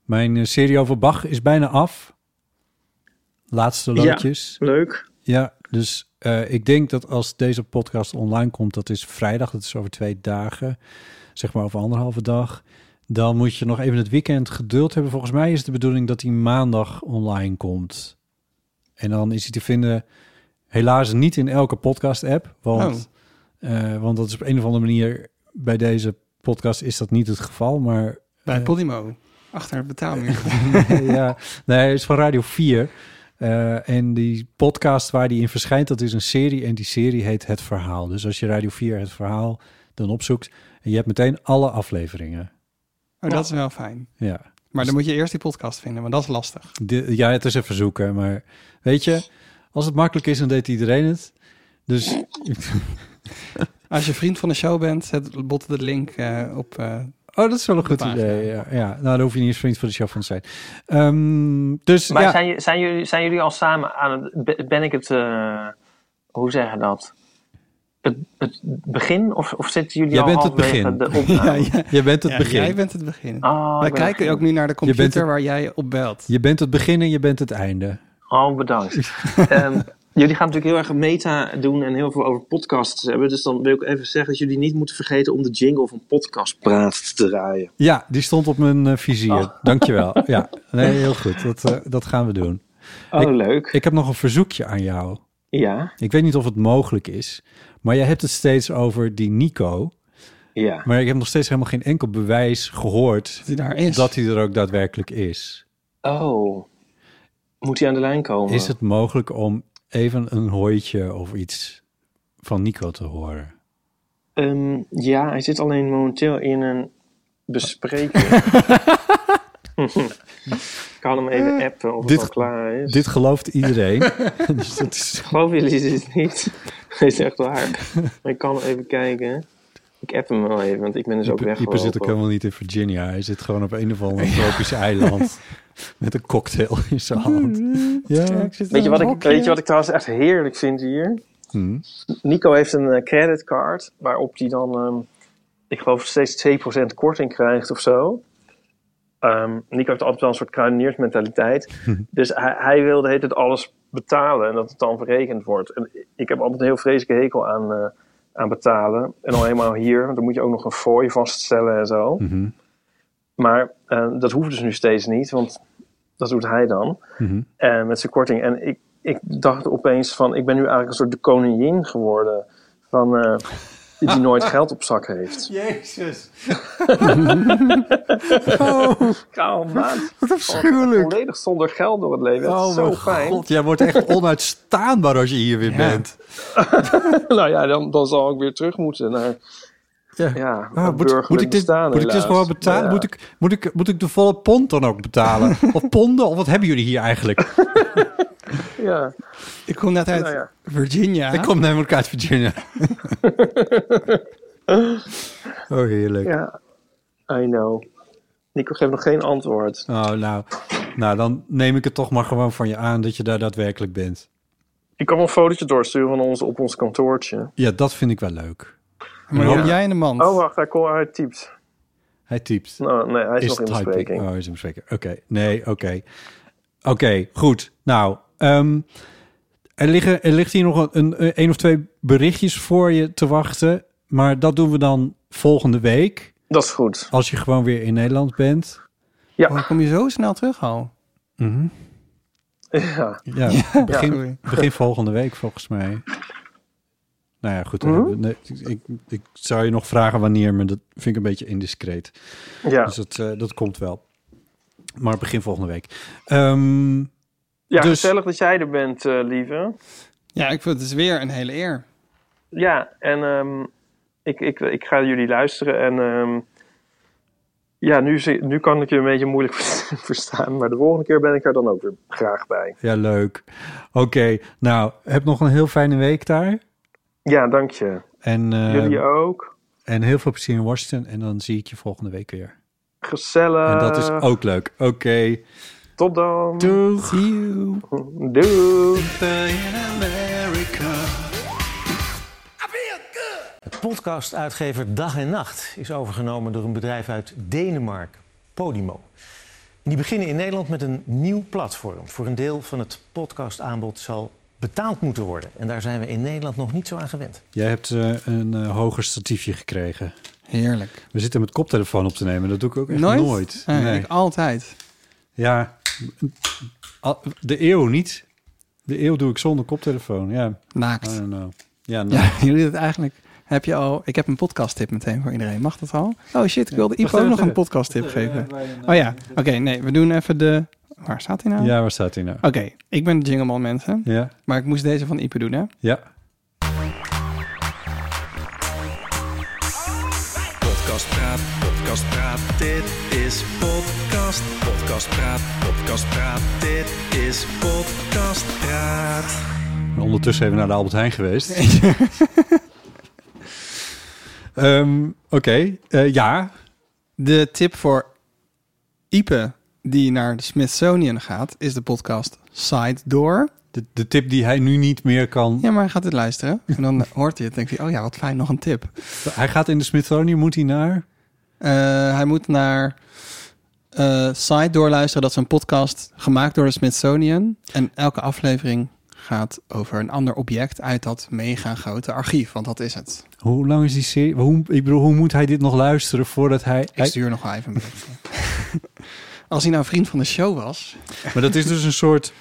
Mijn eh, serie over Bach is bijna af. Laatste Ja. loodjes. Leuk. Ja, dus eh, ik denk dat als deze podcast online komt, dat is vrijdag, dat is over twee dagen, zeg maar over anderhalve dag. Dan moet je nog even het weekend geduld hebben. Volgens mij is het de bedoeling dat hij maandag online komt. En dan is hij te vinden, helaas niet in elke podcast-app, want, eh, want dat is op een of andere manier bij deze podcast is dat niet het geval. Maar Bij eh, Podimo. Achter het betaalmuur. ja, nee, het is van Radio 4. Eh, en die podcast waar die in verschijnt, dat is een serie. En die serie heet Het Verhaal. Dus als je Radio 4 Het Verhaal dan opzoekt... en je hebt meteen alle afleveringen. Oh, dat is wel fijn. Ja, Maar dan moet je eerst die podcast vinden, want dat is lastig. De- ja het is even zoeken. Maar weet je, als het makkelijk is, dan deed iedereen het. Dus Als je vriend van de show bent, zet bot de link eh, op. eh, Oh, dat is wel een goed idee. Ja, ja. Nou, dan hoef je niet eens vriend van de show van te zijn. Ehm, dus Maar ja, zijn, je- zijn, jullie, zijn jullie al samen aan het... be- Ben ik het... eh, hoe zeg je dat? het, het begin? Of, of zitten jullie Jij al bent het begin. de opname? Ja. Je bent het Ja, begin. Jij bent het begin. Oh, Wij kijken ook nu naar de computer het- waar jij op belt. Je bent het begin en je bent het einde. Oh, bedankt. Ehm, jullie gaan natuurlijk heel erg meta doen en heel veel over podcasts hebben. Dus dan wil ik even zeggen dat jullie niet moeten vergeten om de jingle van Podcast Praat te draaien. Ja, die stond op mijn eh, vizier. Oh. Dankjewel. Ja, nee, heel goed. Dat, eh, dat gaan we doen. Oh, Ik- leuk. Ik heb nog een verzoekje aan jou. Ja, Ik weet niet of het mogelijk is, maar jij hebt het steeds over die Nico. ja. Maar ik heb nog steeds helemaal geen enkel bewijs gehoord Dat hij daar is. dat hij er ook daadwerkelijk is. Oh, moet hij aan de lijn komen? Is het mogelijk om even een hooitje of iets van Nico te horen? Ehm, ja, hij zit alleen momenteel in een bespreking. ik kan hem even appen of Dit- het al klaar is. Dit gelooft iedereen. dus dat is, Geloven jullie dit niet? Dat is echt waar. Maar ik kan even kijken. Ik app hem wel even, want ik ben dus ook Ieper Ieper zit ook helemaal niet in Virginia. Hij zit gewoon op een of ander tropisch eiland. Met een cocktail in zijn hand. Ja. Weet je, wat ik, weet je wat ik trouwens echt heerlijk vind hier? Hm. Nico heeft een eh, creditcard waarop hij dan, ehm, ik geloof, steeds 2% korting krijgt of zo. Ehm, Nico heeft altijd wel een soort kruideniersmentaliteit. dus hij, hij wil de hele tijd alles betalen en dat het dan verrekend wordt. En ik heb altijd een heel vreselijke hekel aan, eh, aan betalen. En al helemaal hier, want dan moet je ook nog een fooi vaststellen en zo. Mhm. Maar eh, dat hoeft dus nu steeds niet, want dat doet hij dan. En met zijn korting. En ik, ik dacht opeens van, ik ben nu eigenlijk een soort de koningin geworden. Van, eh, die nooit geld op zak heeft. Jezus. Kalm, maat. Wat afschuwelijk. Volledig zonder geld door het leven. Dat is zo Oh fijn. god, jij wordt echt onuitstaanbaar als je hier weer bent. nou ja, dan, dan zal ik weer terug moeten naar Ja. ja, Ah, moet, moet ik dit, bestaan, moet ik dit gewoon betalen? Ja. Moet, ik, moet, ik, moet ik de volle pond dan ook betalen? of ponden? Of wat hebben jullie hier eigenlijk? Ja, Ik kom net uit Nou ja. Virginia. Ik kom namelijk uit Virginia. oh, heerlijk. ja, I know. Nico geeft nog geen antwoord. Oh, nou, nou, dan neem ik het toch maar gewoon van je aan dat je daar daadwerkelijk bent. Ik kan wel een fotootje doorsturen van ons op ons kantoortje. Ja, dat vind ik wel leuk. Maar dan Ja. jij in de mand. Oh, wacht, hij, kon, hij typt. Hij typt. Nou, nee, hij is, nog in typing. bespreking. Oh, hij is in bespreking. Oké, nee, oké. Oké, goed. Nou, ehm, er, liggen, er ligt hier nog een, een, een of twee berichtjes voor je te wachten. Maar dat doen we dan volgende week. Dat is goed. Als je gewoon weer in Nederland bent. Oh, kom je zo snel terug al? Mhm. Ja. Ja, begin, sorry. begin volgende week volgens mij. Nou ja, goed. Mhm. nee, ik, ik zou je nog vragen wanneer, maar dat vind ik een beetje indiscreet. Ja. Dus dat, eh, dat komt wel. Maar begin volgende week. Ehm, ja, dus- gezellig dat jij er bent, eh, lieve. Ja, ik vind het is weer een hele eer. Ja, en ehm, ik, ik, ik ga jullie luisteren. En ehm, ja, nu, nu kan ik je een beetje moeilijk verstaan. Maar de volgende keer ben ik er dan ook weer graag bij. ja, leuk. Oké, nou, heb nog een heel fijne week daar. Ja, dank je. En, eh, Jullie ook. en heel veel plezier in Washington. En dan zie ik je volgende week weer. Gezellig. En dat is ook leuk. Oké, Tot dan. doeg. See you. Doei. De podcastuitgever Dag en Nacht is overgenomen door een bedrijf uit Denemarken, Podimo. En die beginnen in Nederland met een nieuw platform. Voor een deel van het podcastaanbod zal betaald moeten worden. En daar zijn we in Nederland nog niet zo aan gewend. Jij hebt eh, een eh, hoger statiefje gekregen. Heerlijk. We zitten met koptelefoon op te nemen. Dat doe ik ook echt Nooit? nooit. Nee, Nee. Ik altijd. Ja, de eeuw niet. De eeuw doe ik zonder koptelefoon. Ja, I Naakt. don't know. Ja, nou. Ja, jullie het eigenlijk. Heb je al? Ik heb een podcast tip meteen voor iedereen. Mag dat al? Oh shit, ik wilde Ipo ook nog een podcast tip geven. Oh ja, oké, nee, we doen even de. Waar staat hij nou? Ja, waar staat hij nou? Oké, ik ben de Jingleman mensen, Ja, maar ik moest deze van Ipe doen, hè? ja. Podcast Praat, Podcast Praat, dit is Podcast. Podcast Praat, Podcast Praat, dit is Podcast Praat. Ondertussen even naar de Albert Heijn geweest. Ehm, Oké, eh, ja. De tip voor Ipe die naar de Smithsonian gaat, is de podcast Side Door. De, de tip die hij nu niet meer kan. Ja, maar hij gaat dit luisteren. En dan hoort hij het. denkt hij, oh ja, wat fijn, nog een tip. Hij gaat in de Smithsonian, moet hij naar... Eh, hij moet naar eh site doorluisteren. Dat is een podcast gemaakt door de Smithsonian. En elke aflevering gaat over een ander object uit dat mega grote archief. Want dat is het. Hoe lang is die serie? Hoe, ik bedoel, hoe moet hij dit nog luisteren voordat hij... Ik stuur nog wel even een. Als hij nou vriend van de show was. Maar dat is dus een soort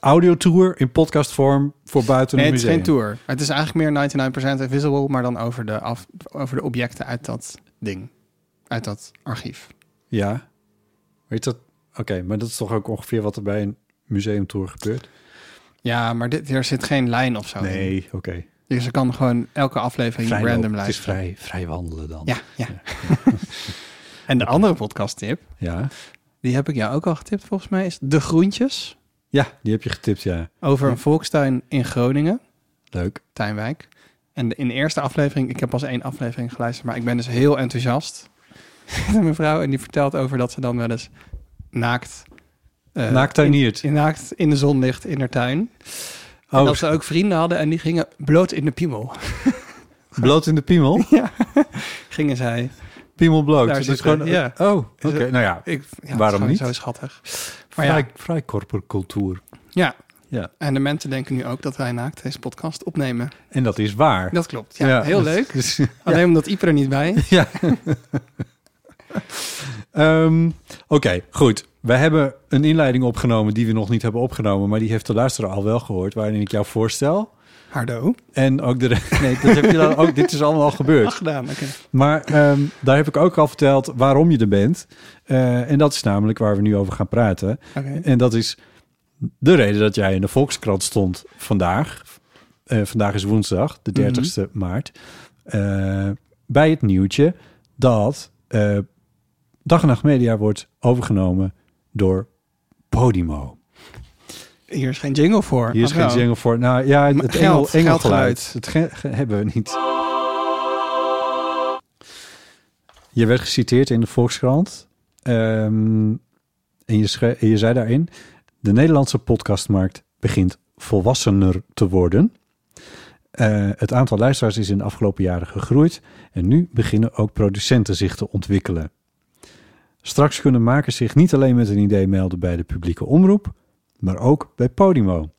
audiotour in podcastvorm voor buiten Nee, het het is museum. geen tour. Het is eigenlijk meer 99% invisible, maar dan over de, af, over de objecten uit dat ding. Uit dat archief. Ja. Weet dat? Oké, maar dat is toch ook ongeveer wat er bij een museumtour gebeurt? Ja, maar dit, er zit geen lijn of zo. Nee, oké. Dus je kan gewoon elke aflevering Vrij random lopen. Het is vrij, vrij wandelen dan. Ja, ja. en de andere podcast tip, Ja. die heb ik jou ook al getipt volgens mij, is De Groentjes. Ja, die heb je getipt, ja. Over een volkstuin in Groningen, Leuk. Tuinwijk. En de- in de eerste aflevering, ik heb pas één aflevering geluisterd, maar ik ben dus heel enthousiast. Met mijn vrouw en die vertelt over dat ze dan wel eens naakt... eh, Naaktuiniert. In, in, naakt in de zon ligt in haar tuin. En Oh, dat ze ook vrienden hadden en die gingen bloot in de piemel. bloot in de piemel? Gingen zij. Piemel bloot. Daar is zitten, gewoon, ja. Oh, oké. Is Nou ja, Ik, ja, is Waarom niet? Zo schattig. Maar vrij, ja, vrij ja, Ja. en de mensen denken nu ook dat wij naakt deze podcast opnemen. En dat is waar. Dat klopt. Ja, heel leuk. Dus, Alleen omdat Iep er niet bij. ja. Ehm, Oké, goed. We hebben een inleiding opgenomen die we nog niet hebben opgenomen, maar die heeft de luisteraar al wel gehoord, waarin ik jou voorstel. Hardo. En ook de. Nee, dat heb je dan ook. Dit is allemaal al gebeurd. Ach, gedaan. Oké. Maar ehm, daar heb ik ook al verteld waarom je er bent. Eh, en dat is namelijk waar we nu over gaan praten. Oké. En dat is de reden dat jij in de Volkskrant stond vandaag. Eh, vandaag is woensdag, de 30ste maart. Eh, bij het nieuwtje dat Dag en Nacht Media wordt overgenomen door Podimo. Hier is geen jingle voor. Hier is Ach, geen nou. jingle voor. Nou ja, het geld, engel, engelgeluid. ge- hebben we niet. Je werd geciteerd in de Volkskrant. Ehm, en je, je zei daarin... De Nederlandse podcastmarkt begint volwassener te worden. Eh, het aantal luisteraars is in de afgelopen jaren gegroeid. En nu beginnen ook producenten zich te ontwikkelen. Straks kunnen makers zich niet alleen met een idee melden bij de publieke omroep... maar ook bij Podimo.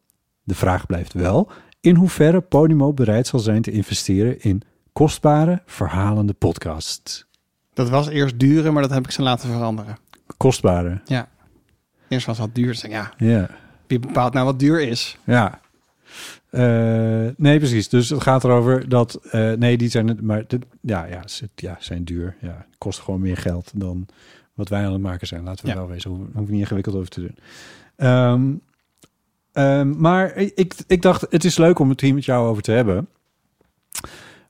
De vraag blijft wel in hoeverre Podimo bereid zal zijn te investeren in kostbare, verhalende podcasts. Dat was eerst duren, maar dat heb ik ze laten veranderen. Kostbare, Ja. Eerst was dat duur. Dus ik, ja, ja. wie bepaalt nou wat duur is? Ja. Eh, nee, precies. Dus het gaat erover dat... eh, nee, die zijn... het- Maar de, ja, ja, ze ja, zijn duur. Ja, kost gewoon meer geld dan wat wij aan het maken zijn. Laten we Ja. wel wezen. Hoeven hoeven niet ingewikkeld over te doen. Ehm, ehm, maar ik, ik dacht, het is leuk om het hier met jou over te hebben.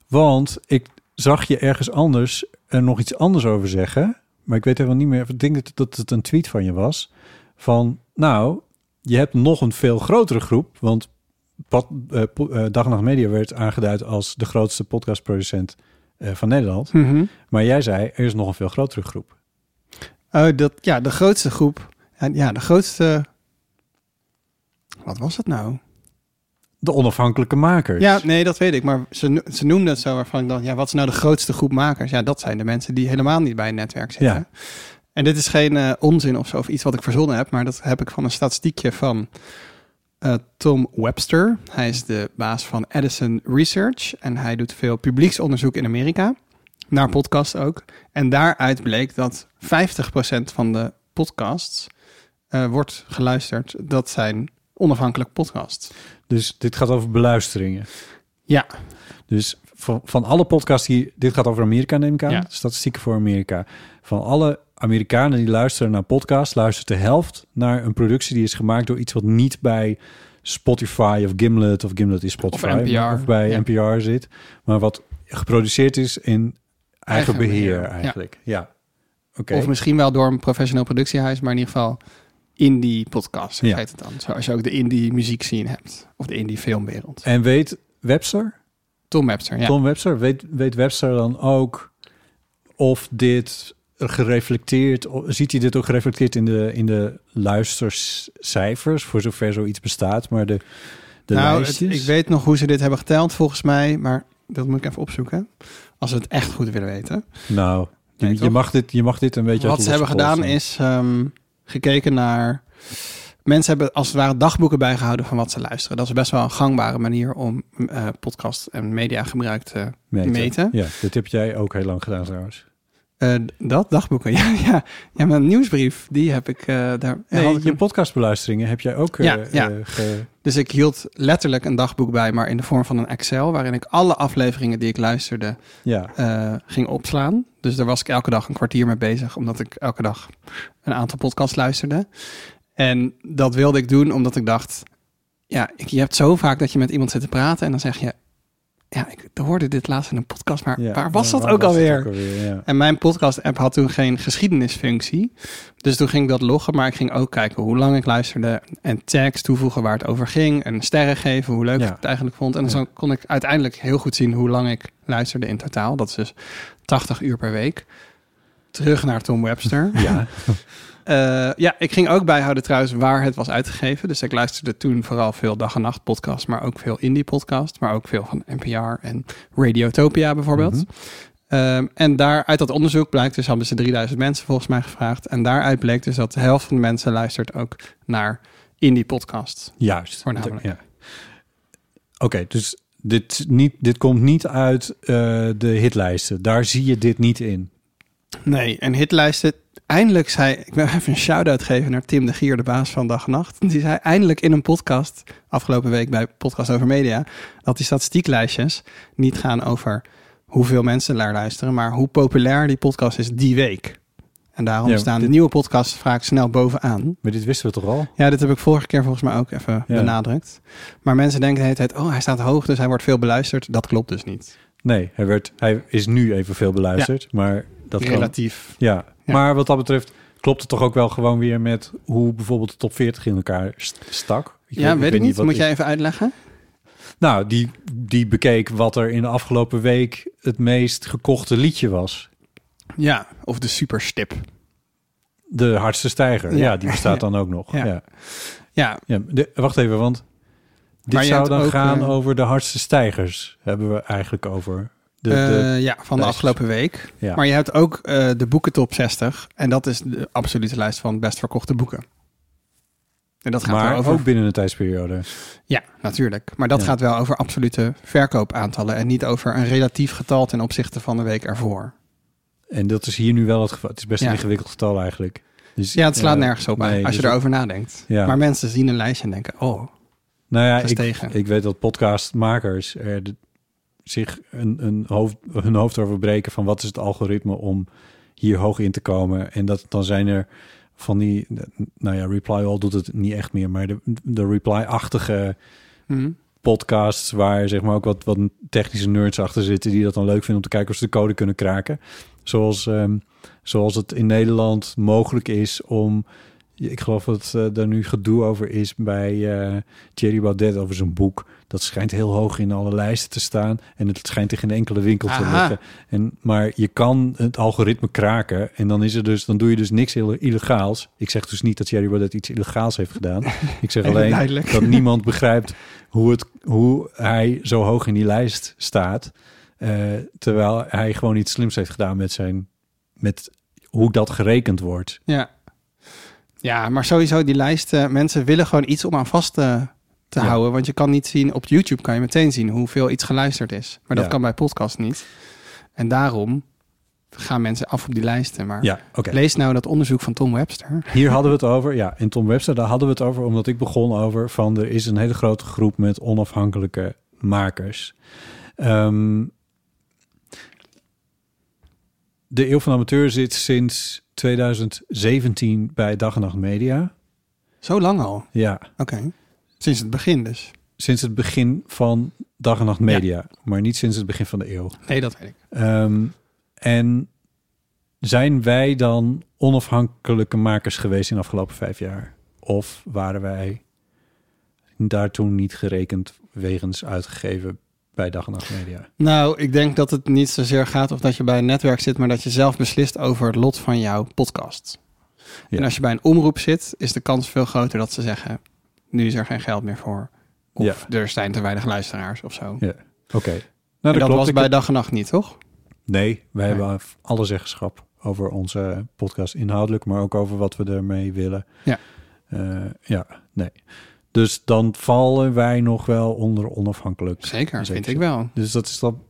Want ik zag je ergens anders er nog iets anders over zeggen. Maar ik weet helemaal niet meer. Ik denk dat- dat het een tweet van je was. Van, nou, je hebt nog een veel grotere groep. Want Pod, eh, po- eh, Dag en Nacht Media werd aangeduid als de grootste podcastproducent eh, van Nederland. Maar jij zei, er is nog een veel grotere groep. Oh, dat, ja, de grootste groep. Ja, Ja, de grootste... Wat was het nou? De onafhankelijke makers. Ja, nee, dat weet ik. Maar ze, ze noemden het zo waarvan ik dacht... Ja, wat is nou de grootste groep makers? Ja, dat zijn de mensen die helemaal niet bij een netwerk zitten. Ja. En dit is geen eh, onzin of zo, of iets wat ik verzonnen heb. Maar dat heb ik van een statistiekje van eh, Tom Webster. Hij is de baas van Edison Research. En hij doet veel publieksonderzoek in Amerika. Naar podcasts ook. En daaruit bleek dat 50% van de podcasts eh, wordt geluisterd. Dat zijn onafhankelijke podcasts. Dus dit gaat over beluisteringen. Ja, Dus van, van alle podcasts die... Dit gaat over Amerika, neem ik aan. Ja. Statistieken voor Amerika. Van alle Amerikanen die luisteren naar podcasts... luistert de helft naar een productie die is gemaakt... door iets wat niet bij Spotify of Gimlet... of Gimlet is Spotify... NPR. of bij Ja. NPR zit. Maar wat geproduceerd is in eigen, Eigen beheer, eigenlijk. Ja. Oké. Of misschien wel door een professioneel productiehuis, maar in ieder geval indie podcast, Ja. heet het dan. Zoals je ook de indie muziek scene hebt. Of de indie filmwereld. En weet Webster... Tom Webster, ja. Tom Webster, weet, weet Webster dan ook of dit gereflecteerd, ziet hij dit ook gereflecteerd in de, in de luistercijfers, voor zover zoiets bestaat, maar de, de nou, het- ik weet nog hoe ze dit hebben geteld volgens mij, maar dat moet ik even opzoeken. Als we het echt goed willen weten. Nou, je, Nee, je, toch? mag dit, je mag dit een beetje Wat ze hebben gedaan is ehm, gekeken naar... Mensen hebben als het ware dagboeken bijgehouden van wat ze luisteren. Dat is best wel een gangbare manier om eh, podcast en media gebruik te meten. Ja, dit heb jij ook heel lang gedaan trouwens. Eh, dat, dagboeken, ja, ja. Ja, mijn nieuwsbrief, die heb ik eh, daar... Nee, had ik je podcastbeluisteringen heb jij ook eh, Ja, ja. ge- Dus ik hield letterlijk een dagboek bij, maar in de vorm van een Excel... waarin ik alle afleveringen die ik luisterde ja. ging opslaan. Dus daar was ik elke dag een kwartier mee bezig, omdat ik elke dag een aantal podcasts luisterde. En dat wilde ik doen omdat ik dacht, ja, ik, je hebt zo vaak dat je met iemand zit te praten en dan zeg je, ja, ik hoorde dit laatst in een podcast, maar ja. waar was dat waar ook was alweer? ook alweer, ja. En mijn podcast-app had toen geen geschiedenisfunctie. Dus toen ging ik dat loggen, maar ik ging ook kijken hoe lang ik luisterde. En tags toevoegen waar het over ging. En sterren geven, hoe leuk Ja. ik het eigenlijk vond. En zo kon ik uiteindelijk heel goed zien hoe lang ik luisterde in totaal. Dat is dus 80 uur per week. Terug naar Tom Webster. Ja. Eh, ja, ik ging ook bijhouden trouwens waar het was uitgegeven. Dus ik luisterde toen vooral veel dag en nacht podcast, maar ook veel indie podcast, maar ook veel van NPR en Radiotopia bijvoorbeeld. Mhm. Ehm, en daar uit dat onderzoek blijkt dus, hadden ze 3000 mensen volgens mij gevraagd. En daaruit bleek dus dat de helft van de mensen luistert ook naar indie podcast. Juist. Voornamelijk. Ja. Oké, dus dit, niet, dit komt niet uit eh, de hitlijsten. Daar zie je dit niet in. Nee, en hitlijsten. Eindelijk zei, ik wil even een shout-out geven naar Tim de Gier, de baas van Dag en Nacht. Die zei eindelijk in een podcast, afgelopen week bij Podcast Over Media, dat die statistieklijstjes niet gaan over hoeveel mensen naar luisteren, maar hoe populair die podcast is die week. En daarom Ja, staan de nieuwe podcasts vaak snel bovenaan. Maar dit wisten we toch al? Ja, dit heb ik vorige keer volgens mij ook even Ja. benadrukt. Maar mensen denken de hele tijd, oh, hij staat hoog, dus hij wordt veel beluisterd. Dat klopt dus niet. Nee, hij, werd, hij is nu evenveel beluisterd, maar dat kan... Relatief. Ja. Ja. maar wat dat betreft klopt het toch ook wel gewoon weer met hoe bijvoorbeeld de top 40 in elkaar st- stak. ja, weet, ik niet. wat Moet is- jij even uitleggen? Nou, die, die bekeek wat er in de afgelopen week het meest gekochte liedje was. Ja, of de superstip. De hardste stijger. Ja, Ja. die bestaat dan ook nog. Ja. Ja. Ja, de- wacht even, want dit Maar zou dan gaan eh, over de hardste stijgers. Hebben we eigenlijk over. De, de, Eh, ja, van de afgelopen week. ja. Maar je hebt ook eh, de boekentop 60. En dat is de absolute lijst van best verkochte boeken. En dat gaat maar wel over... ook binnen een tijdsperiode. Ja, natuurlijk. Maar dat Ja. gaat wel over absolute verkoopaantallen. En niet over een relatief getal ten opzichte van de week ervoor. En dat is hier nu wel het geval. Het is best Ja. een ingewikkeld getal eigenlijk. Dus, Ja, het slaat ja, nergens op nee, als je dus- erover nadenkt. Maar mensen zien een lijstje en denken, oh, Nou ja, ik, ik weet dat podcastmakers er zich een, een hoofd, hun hoofd over breken van wat is het algoritme om hier hoog in te komen. En dat dan zijn er van die, nou ja, Reply All doet het niet echt meer, maar de, de Reply-achtige Hm. podcasts waar zeg maar ook wat, wat technische nerds achter zitten die dat dan leuk vinden om te kijken of ze de code kunnen kraken. Zoals, ehm, zoals het in Nederland mogelijk is om, ik geloof dat eh daar nu gedoe over is bij eh Thierry Baudet over zijn boek. Dat schijnt heel hoog in alle lijsten te staan en het schijnt in geen enkele winkel te liggen. En, maar je kan het algoritme kraken en dan is er dus, dan doe je dus niks ille- illegaals. Ik zeg dus niet dat Thierry Baudet iets illegaals heeft gedaan. Ik zeg alleen duidelijk. dat niemand begrijpt hoe, het, hoe hij zo hoog in die lijst staat. eh, terwijl hij gewoon iets slims heeft gedaan met zijn met hoe dat gerekend wordt. Ja. Ja, maar sowieso die lijst. eh, mensen willen gewoon iets om aan vast te, te Ja. houden. Want je kan niet zien, op YouTube kan je meteen zien hoeveel iets geluisterd is. Maar dat Ja. kan bij podcast niet. En daarom gaan mensen af op die lijsten. Maar Ja, lees nou dat onderzoek van Tom Webster. Hier hadden we het over. Ja, in Tom Webster, daar hadden we het over omdat ik begon over van er is een hele grote groep met onafhankelijke makers. Ehm, de Eeuw van Amateur zit sinds 2017 bij Dag en Nacht Media. Zo lang al. Ja, Oké. Sinds het begin dus. sinds het begin van Dag en Nacht Media, maar niet sinds het begin van de eeuw. Nee, dat weet ik. Ehm, en zijn wij dan onafhankelijke makers geweest in de afgelopen vijf jaar? Of waren wij daar toen niet gerekend wegens uitgegeven bij Dag en Nacht Media? Nou, ik denk dat het niet zozeer gaat of dat je bij een netwerk zit, maar dat je zelf beslist over het lot van jouw podcast. Ja. En als je bij een omroep zit, is de kans veel groter dat ze zeggen: nu is er geen geld meer voor. Of Ja. er zijn te weinig luisteraars of zo. Ja. Oké. Nou, En dat was bij heb- dag en nacht niet, toch? Nee, wij Nee. hebben alle zeggenschap over onze podcast inhoudelijk, maar ook over wat we ermee willen. Ja. Eh, ja, nee. Dus dan vallen wij nog wel onder onafhankelijk. Zeker, In vind ik wel. Dus dat is dan.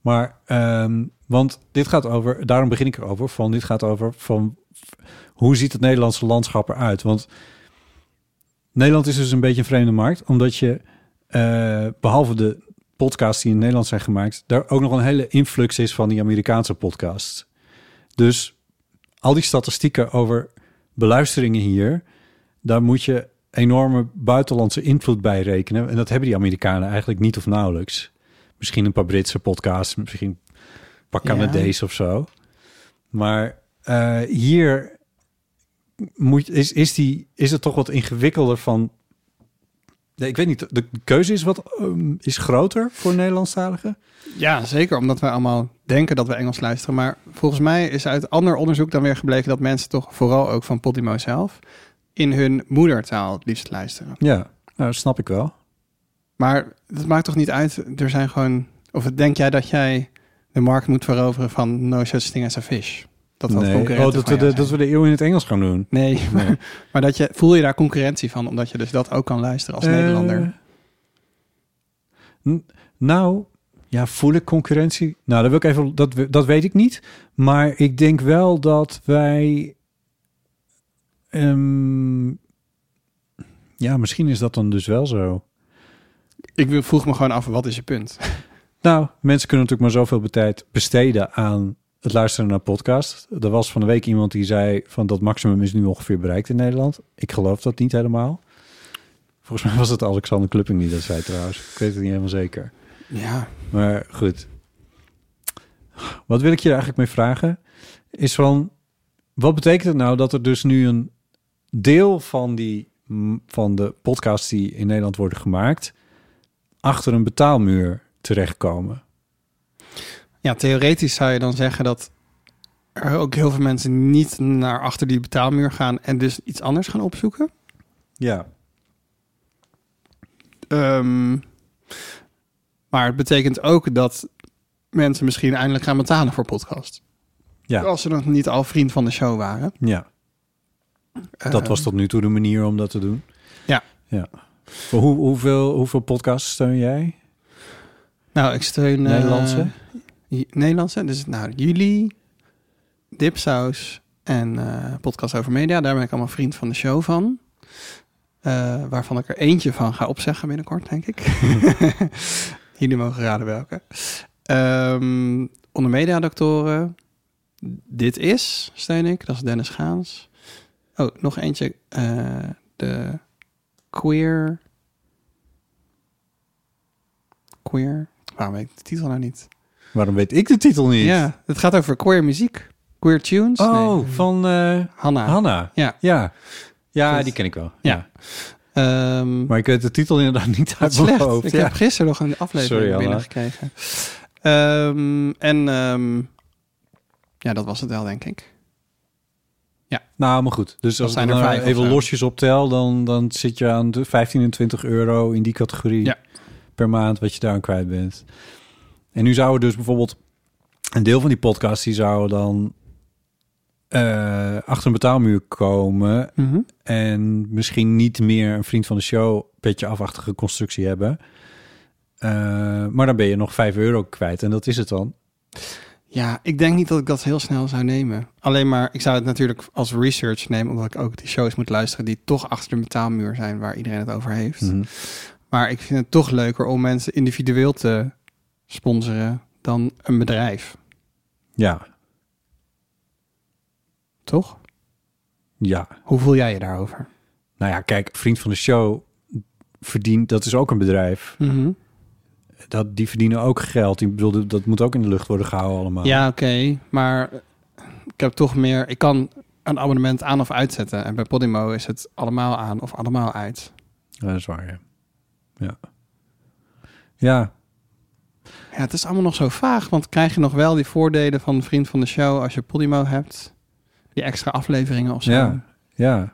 Maar, ehm, want dit gaat over, daarom begin ik erover, van dit gaat over van hoe ziet het Nederlandse landschap eruit? Want Nederland is dus een beetje een vreemde markt, omdat je, eh, behalve de podcasts die in Nederland zijn gemaakt, daar ook nog een hele influx is van die Amerikaanse podcasts. Dus al die statistieken over beluisteringen hier, daar moet je enorme buitenlandse invloed bij rekenen. En dat hebben die Amerikanen eigenlijk niet of nauwelijks. Misschien een paar Britse podcasts, misschien een paar Ja. Canadees of zo. Maar eh, hier moet, is, is, die, is het toch wat ingewikkelder van... Nee, ik weet niet, de keuze is wat ehm, is groter voor Nederlandstaligen. Ja, zeker. Omdat wij allemaal denken dat we Engels luisteren. Maar volgens mij is uit ander onderzoek dan weer gebleken dat mensen toch vooral ook van Podimo zelf in hun moedertaal het liefst luisteren. Ja, nou, dat snap ik wel. Maar het maakt toch niet uit. Er zijn gewoon. Of denk jij dat jij de markt moet veroveren van No Such Thing as a Fish? Dat dat nee. Oh, dat, we de, dat we de eeuw in het Engels gaan doen. Nee, Nee. maar dat je voel je daar concurrentie van, omdat je dus dat ook kan luisteren als Nederlander. Eh, n- nou, ja, voel ik concurrentie? Nou, dat, wil ik even, dat, dat weet ik niet. Maar ik denk wel dat wij... ehm, ja, misschien is dat dan dus wel zo. Ik wil- vroeg me gewoon af, wat is je punt? Nou, mensen kunnen natuurlijk maar zoveel tijd besteden aan het luisteren naar podcast. Er was van de week iemand die zei van dat maximum is nu ongeveer bereikt in Nederland. Ik geloof dat niet helemaal. Volgens mij was het Alexander Klupping die dat zei trouwens. Ik weet het niet helemaal zeker. Ja, Maar goed. Wat wil ik je eigenlijk mee vragen? Is van, wat betekent het nou dat er dus nu een deel van, die, van de podcasts die in Nederland worden gemaakt... achter een betaalmuur terechtkomen? ja, theoretisch zou je dan zeggen dat er ook heel veel mensen niet naar achter die betaalmuur gaan en dus iets anders gaan opzoeken. Ja. Ehm, maar het betekent ook dat mensen misschien eindelijk gaan betalen voor podcast. Ja. Als ze nog niet al vriend van de show waren. Ja, dat was tot nu toe de manier om dat te doen. Ja. ja. Hoe, hoeveel, hoeveel podcasts steun jij? Nou, ik steun... eh, Nederlandse? Nederlandse. Dus nou, jullie, Dipsaus en eh, Podcast Over Media. Daar ben ik allemaal vriend van de show van. Eh, waarvan ik er eentje van ga opzeggen binnenkort, denk ik. jullie mogen raden welke. Ehm onder mediadoktoren. Dit is, steun ik. Dat is Dennis Gaans. Oh, nog eentje. eh, de queer... Queer? Waarom weet ik de titel nou niet? Waarom weet ik de titel niet? Ja, het gaat over queer muziek. Queer tunes. Oh, Nee. van eh Hanna. Hanna. Ja. Ja. Ja, die ken ik wel. Ja. Ehm, Maar ik weet de titel inderdaad niet uit mijn hoofd. Ik ja. heb gisteren nog een aflevering Sorry, binnengekregen. Ehm, en ehm, ja, dat was het wel, denk ik. Nou, maar goed. Dus als ik zijn dan er vijf even losjes optel, dan, dan zit je aan de 15 en 20 euro in die categorie Ja. per maand wat je daar aan kwijt bent. En nu zouden dus bijvoorbeeld een deel van die podcast die zou dan eh, achter een betaalmuur komen Mhm. en misschien niet meer een vriend van de show petje afachtige constructie hebben. Eh, maar dan ben je nog 5 euro kwijt en dat is het dan. Ja, ik denk niet dat ik dat heel snel zou nemen. Alleen maar, ik zou het natuurlijk als research nemen, omdat ik ook die shows moet luisteren die toch achter de betaalmuur zijn waar iedereen het over heeft. Mhm. Maar ik vind het toch leuker om mensen individueel te sponsoren dan een bedrijf, Ja, toch? ja. Hoe voel jij je daarover? Nou ja, kijk, vriend van de show verdient, dat is ook een bedrijf. Dat, die verdienen ook geld. Ik bedoel, dat moet ook in de lucht worden gehouden allemaal. Ja, oké. maar ik heb toch meer... Ik kan een abonnement aan of uitzetten. En bij Podimo is het allemaal aan of allemaal uit. Ja, dat is waar, ja. Ja. Ja. Ja, het is allemaal nog zo vaag, want krijg je nog wel die voordelen van vriend van de show als je Podimo hebt? Die extra afleveringen of zo? Ja, ja.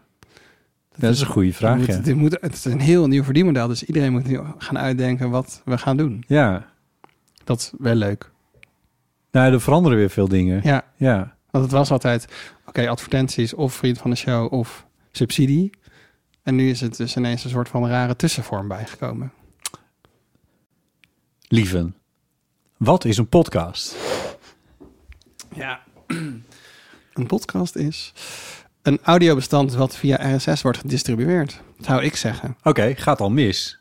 Dat is een goede vraag, Dit ja. moet, dit moet, het is een heel nieuw verdienmodel, dus iedereen moet nu gaan uitdenken wat we gaan doen. Ja. Dat is wel leuk. Nou, er veranderen weer veel dingen. Ja, Ja. want het was altijd, oké, advertenties of vriend van de show of subsidie. En nu is het dus ineens een soort van rare tussenvorm bijgekomen. Lieven, wat is een podcast? Ja. Een podcast is een audiobestand wat via RSS wordt gedistribueerd, zou ik zeggen. Oké, gaat al mis.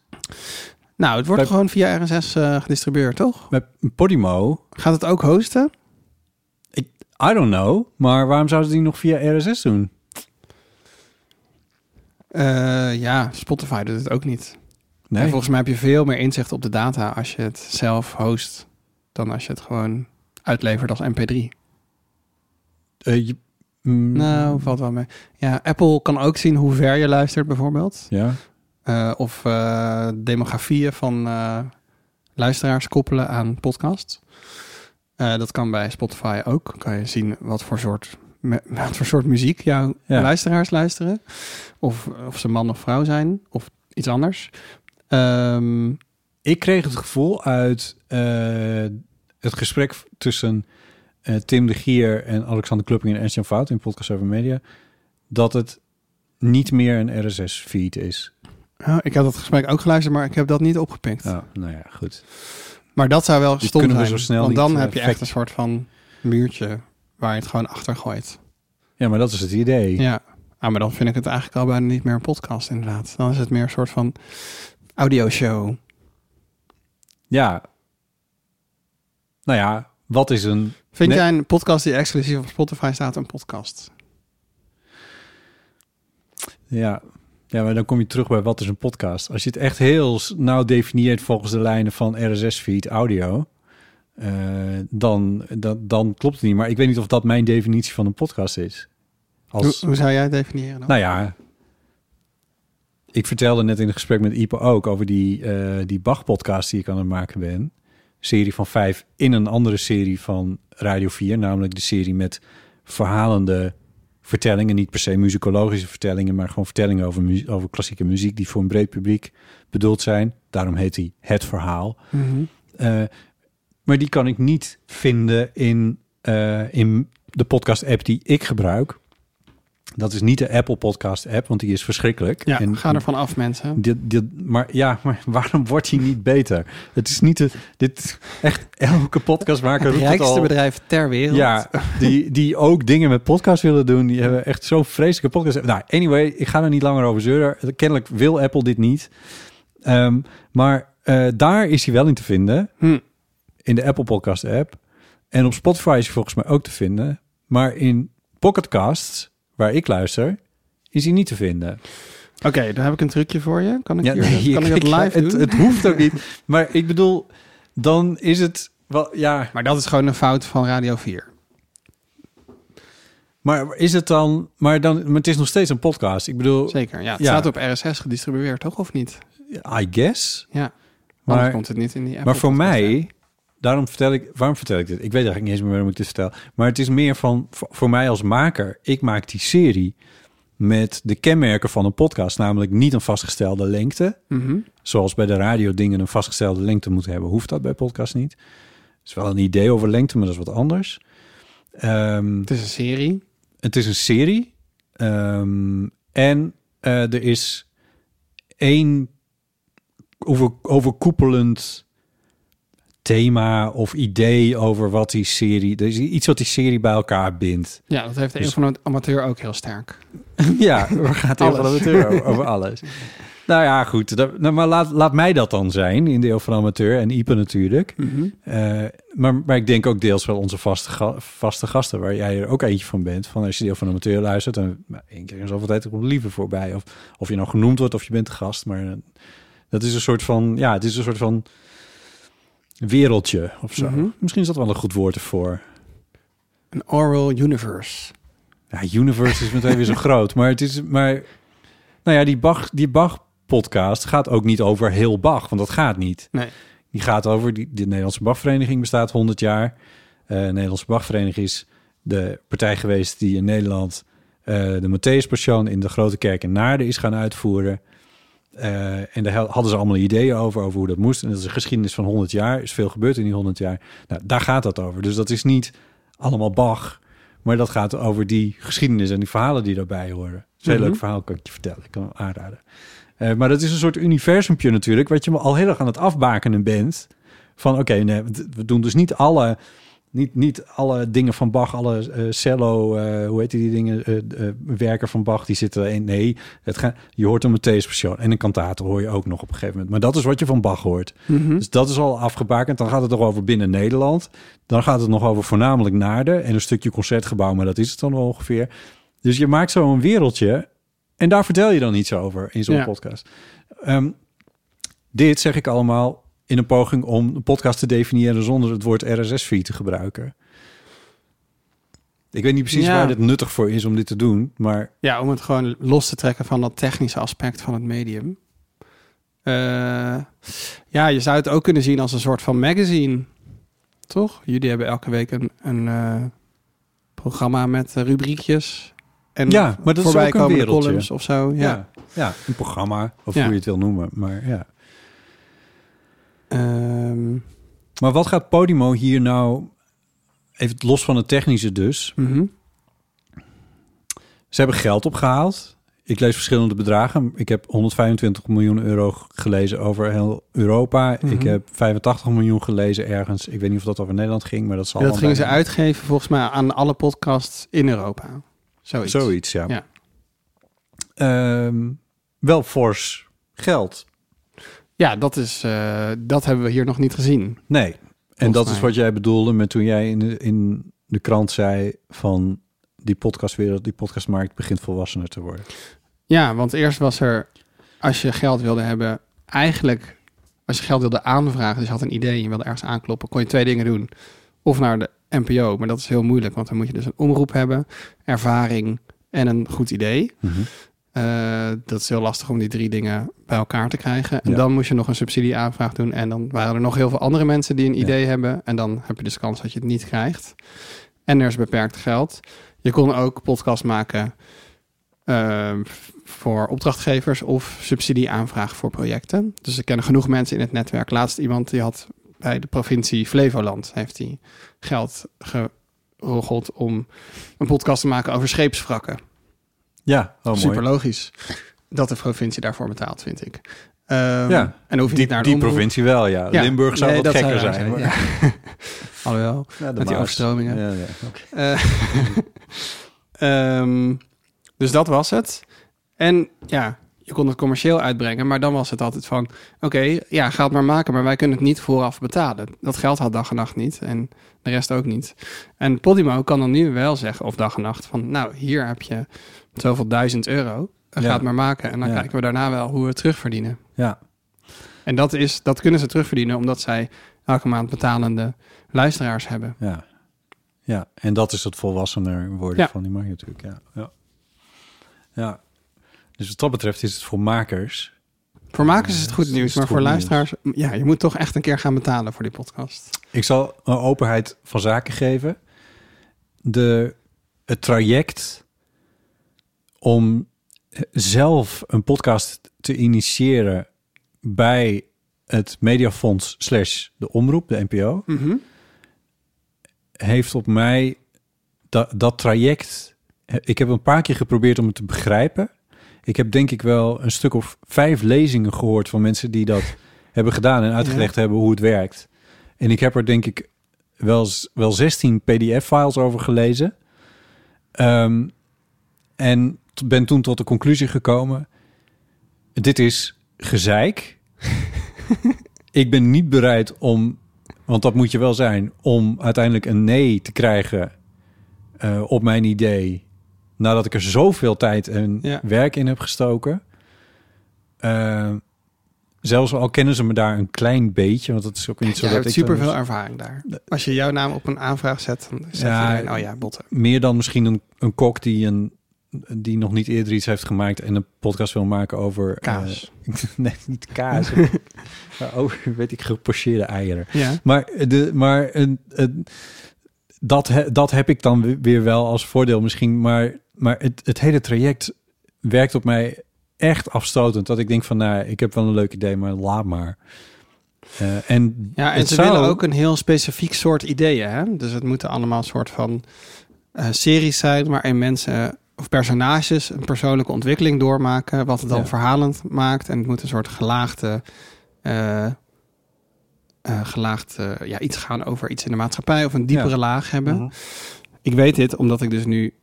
Nou, het wordt Bij- gewoon via RSS eh, gedistribueerd, toch? Met Podimo, Gaat het ook hosten? I don't know, maar waarom zouden ze die nog via RSS doen? Eh, ja, Spotify doet het ook niet. Nee, En volgens mij heb je veel meer inzicht op de data als je het zelf host dan als je het gewoon uitlevert als MP3. Eh, je- mm, Nou, valt wel mee. Ja, Apple kan ook zien hoe ver je luistert bijvoorbeeld. Ja, Eh, of eh, demografieën van eh, luisteraars koppelen aan podcasts. Eh, dat kan bij Spotify ook. Kan je zien wat voor soort, wat voor soort muziek jouw Ja. luisteraars luisteren. Of, of ze man of vrouw zijn. Of iets anders. Ehm, ik kreeg het gevoel uit het gesprek tussen eh, Tim de Gier en Alexander Klupping en Ernst-Jan Fout in Podcast Over Media, dat het niet meer een RSS-feed is. oh, ik heb dat gesprek ook geluisterd, maar ik heb dat niet opgepikt. Nou, nou ja, goed. Maar dat zou wel Die stom we zijn. zo snel want dan eh, heb je echt fact- een soort van muurtje waar je het gewoon achter gooit. Ja, maar dat is het idee. Ja, ah, maar dan vind ik het eigenlijk al bijna niet meer een podcast inderdaad. Dan is het meer een soort van audioshow. Ja. Nou ja, wat is een... Vind Nee. jij een podcast die exclusief op Spotify staat een podcast? Ja. ja, maar dan kom je terug bij wat is een podcast. Als je het echt heel nauw definieert volgens de lijnen van RSS-feed audio... eh, dan, dan, dan klopt het niet. Maar ik weet niet of dat mijn definitie van een podcast is. Als, Hoe, hoe zou jij het definiëren dan? Nou ja, ik vertelde net in het gesprek met Ipe ook over die, eh, die Bach-podcast die ik aan het maken ben. Serie van vijf in een andere serie van Radio 4, namelijk de serie met verhalende vertellingen. Niet per se muzikologische vertellingen, maar gewoon vertellingen over, mu- over klassieke muziek die voor een breed publiek bedoeld zijn. Daarom heet hij Het Verhaal. Mhm. Eh, maar die kan ik niet vinden in, eh, in de podcast-app die ik gebruik. Dat is niet de Apple Podcast-app, want die is verschrikkelijk. Ja, En- ga ervan af mensen. Dit, dit, maar ja, maar waarom wordt hij niet beter? Het is niet het. Dit echt elke podcastmaker Het het rijkste al. bedrijf ter wereld. Ja, die, die ook dingen met podcast willen doen. Die hebben echt zo'n vreselijke podcast. Nou, anyway, ik ga er niet langer over zeuren. Kennelijk wil Apple dit niet. Ehm, maar eh, daar is hij wel in te vinden. Hm. In de Apple Podcast app. En op Spotify is hij volgens mij ook te vinden. Maar in Pocketcasts, waar ik luister, is hij niet te vinden. Oké, dan heb ik een trucje voor je. Kan ik, Ja, hier, nee, kan ik het live het, doen? het hoeft ook niet. Maar ik bedoel, dan is het wel, ja. Maar dat is gewoon een fout van Radio 4. Maar is het dan, maar dan, maar het is nog steeds een podcast. Ik bedoel, Zeker, ja. Het Ja. staat op RSS gedistribueerd, toch? Of niet? I guess. Ja. Maar- komt het niet in die Apple maar voor mij. Daarom vertel ik, waarom vertel ik dit? Ik weet eigenlijk niet eens meer waarom ik dit vertel. Maar het is meer van, voor, mij als maker, ik maak die serie met de kenmerken van een podcast, namelijk niet een vastgestelde lengte. Mhm. Zoals bij de radio dingen een vastgestelde lengte moeten hebben, hoeft dat bij podcast niet. Het is wel een idee over lengte, maar dat is wat anders. Ehm, Het is een serie. het is een serie. Ehm, en eh, er is één over, overkoepelend thema of idee over wat die serie... Er is iets wat die serie bij elkaar bindt. Ja, dat heeft de Dus- een van de amateur ook heel sterk. ja, we gaan het heel van amateur over, alles. Nou ja, goed. Dat, nou, maar laat, laat mij dat dan zijn in deel van amateur. En Ipe natuurlijk. Mhm. Eh, maar, maar ik denk ook deels wel onze vaste, ga- vaste gasten, waar jij er ook eentje van bent. Van als je deel van amateur luistert, dan één keer in zoveel tijd komt liever voorbij. Of, of je nou genoemd wordt of je bent de gast. Maar eh, dat is een soort van, ja, het is een soort van wereldje of zo. Mhm. Misschien is dat wel een goed woord ervoor. Een oral universe. Ja, universe is meteen weer zo groot. Maar het is, maar, nou ja, die Bach, die Bach podcast gaat ook niet over heel Bach, want dat gaat niet. Nee. Die gaat over, die, de Nederlandse Bachvereniging bestaat 100 jaar. Eh, de Nederlandse Bachvereniging is de partij geweest die in Nederland eh, de Matthäus-passion in de Grote Kerk in Naarden is gaan uitvoeren. Eh, en daar hadden ze allemaal ideeën over, over hoe dat moest. En dat is een geschiedenis van 100 jaar. Er is veel gebeurd in die 100 jaar. Nou, daar gaat dat over. Dus dat is niet allemaal Bach, maar dat gaat over die geschiedenis en die verhalen die daarbij horen. Het is een heel Mhm. leuk verhaal, kan ik je vertellen. Ik kan hem aanraden. Eh, maar dat is een soort universumpje natuurlijk, wat je al heel erg aan het afbakenen bent. Van oké, nee, we doen dus niet alle, niet, niet alle dingen van Bach, alle eh, cello, eh, hoe heet die dingen, eh, werken van Bach, die zitten in. Nee, het gaat, je hoort een Matthäus persoon en een kantator hoor je ook nog op een gegeven moment. Maar dat is wat je van Bach hoort. Mhm. Dus dat is al afgebakend. Dan gaat het nog over binnen Nederland. Dan gaat het nog over voornamelijk Naarden en een stukje concertgebouw, maar dat is het dan wel ongeveer. Dus je maakt zo een wereldje en daar vertel je dan iets over in zo'n Ja. podcast. Ehm, dit zeg ik allemaal in een poging om een podcast te definiëren zonder het woord RSS-feed te gebruiken. Ik weet niet precies Ja. waar dit nuttig voor is om dit te doen, maar Ja, om het gewoon los te trekken van dat technische aspect van het medium. Eh, ja, je zou het ook kunnen zien als een soort van magazine. Toch? Jullie hebben elke week een, een eh, programma met eh, rubriekjes. En Ja, maar dat is voorbij ook een wereldje. columns of zo. Ja. ja, ja, een programma of Ja. hoe je het wil noemen. Maar ja. Ehm, Maar wat gaat Podimo hier nou, even los van het technische dus, mhm. ze hebben geld opgehaald. Ik lees verschillende bedragen. Ik heb 125 miljoen euro gelezen over heel Europa. Mhm. Ik heb 85 miljoen gelezen ergens. Ik weet niet of dat over Nederland ging, maar dat zal dat wel gingen ze uitgeven volgens mij aan alle podcasts in Europa. Zoiets. Zoiets, ja. Ja. Ehm, wel fors geld. Ja, dat, is, eh, dat hebben we hier nog niet gezien. Nee. En dat is wat jij bedoelde met toen jij in de, in de krant zei van die podcastwereld, die podcastmarkt begint volwassener te worden. Ja, want eerst was er, als je geld wilde hebben, eigenlijk, als je geld wilde aanvragen, dus je had een idee en je wilde ergens aankloppen, kon je twee dingen doen. Of naar de NPO, maar dat is heel moeilijk, want dan moet je dus een omroep hebben, ervaring en een goed idee. Eh, dat is heel lastig om die drie dingen bij elkaar te krijgen. En Ja. dan moest je nog een subsidieaanvraag doen. En dan waren er nog heel veel andere mensen die een Ja. idee hebben. En dan heb je dus kans dat je het niet krijgt. En er is beperkt geld. Je kon ook podcast maken ehm, voor opdrachtgevers of subsidieaanvraag voor projecten. Dus ik ken genoeg mensen in het netwerk. Laatst iemand die had bij de provincie Flevoland heeft hij geld geroggeld om een podcast te maken over scheepswrakken. Ja, oh, mooi. Super logisch dat de provincie daarvoor betaalt, vind ik. Ehm, Ja, en hoef je Die, niet naar die provincie wel, ja. Ja, Limburg zou nee, wat gekker zou zijn. maar- ja. Alhoewel, Ja, met die overstromingen. Ja, ja. Eh, ehm, dus dat was het. En ja, je kon het commercieel uitbrengen, maar dan was het altijd van... Oké, ja, ga het maar maken, maar wij kunnen het niet vooraf betalen. Dat geld had dag en nacht niet en de rest ook niet. En Podimo kan dan nu wel zeggen, of dag en nacht, van... Nou, hier heb je zoveel duizend euro. Ga Ja. het maar maken. En dan Ja. kijken we daarna wel hoe we het terugverdienen. ja. En dat, is, dat kunnen ze terugverdienen omdat zij elke maand betalende luisteraars hebben. Ja. ja, en dat is het volwassener worden Ja. van die markt natuurlijk. Ja. Ja. ja, dus wat dat betreft is het voor makers. Voor makers is het goed nieuws, het maar voor nieuws. luisteraars, ja, je moet toch echt een keer gaan betalen voor die podcast. Ik zal een openheid van zaken geven. De, het traject om zelf een podcast te initiëren bij het Mediafonds slash de omroep, de NPO, heeft op mij dat, dat traject. Ik heb een paar keer geprobeerd om het te begrijpen. Ik heb denk ik wel een stuk of vijf lezingen gehoord van mensen die dat hebben gedaan en uitgelegd hebben hoe het werkt. En ik heb er denk ik wel, wel 16 PDF-files over gelezen. Ehm, en ben toen tot de conclusie gekomen: dit is gezeik. ik ben niet bereid om, want dat moet je wel zijn, om uiteindelijk een nee te krijgen eh, op mijn idee. Nadat ik er zoveel tijd en Ja. werk in heb gestoken. Eh, zelfs al kennen ze me daar een klein beetje, want dat is ook niet zo Je dat hebt ik super veel ervaring daar. Als je jouw naam op een aanvraag zet, dan zegt Ja, iedereen, oh ja, botten. meer dan misschien een, een kok die een die nog niet eerder iets heeft gemaakt en een podcast wil maken over... Kaas. eh, nee, niet kaas. maar over, weet ik, gepocheerde eieren. Ja. Maar, de, maar een, een, dat, he- dat heb ik dan we- weer wel als voordeel misschien. Maar, maar het, het hele traject werkt op mij echt afstotend. Dat ik denk van, nou, ik heb wel een leuk idee, maar laat maar. Eh, en Ja, en ze zou- willen ook een heel specifiek soort ideeën. Hè? Dus het moeten allemaal een soort van eh, series zijn... waarin mensen of personages een persoonlijke ontwikkeling doormaken... wat het dan Ja. verhalend maakt. En het moet een soort gelaagde... eh, eh, gelaagd eh, ja, iets gaan over iets in de maatschappij... of een diepere Ja. laag hebben. Mhm. Ik weet dit omdat ik dus nu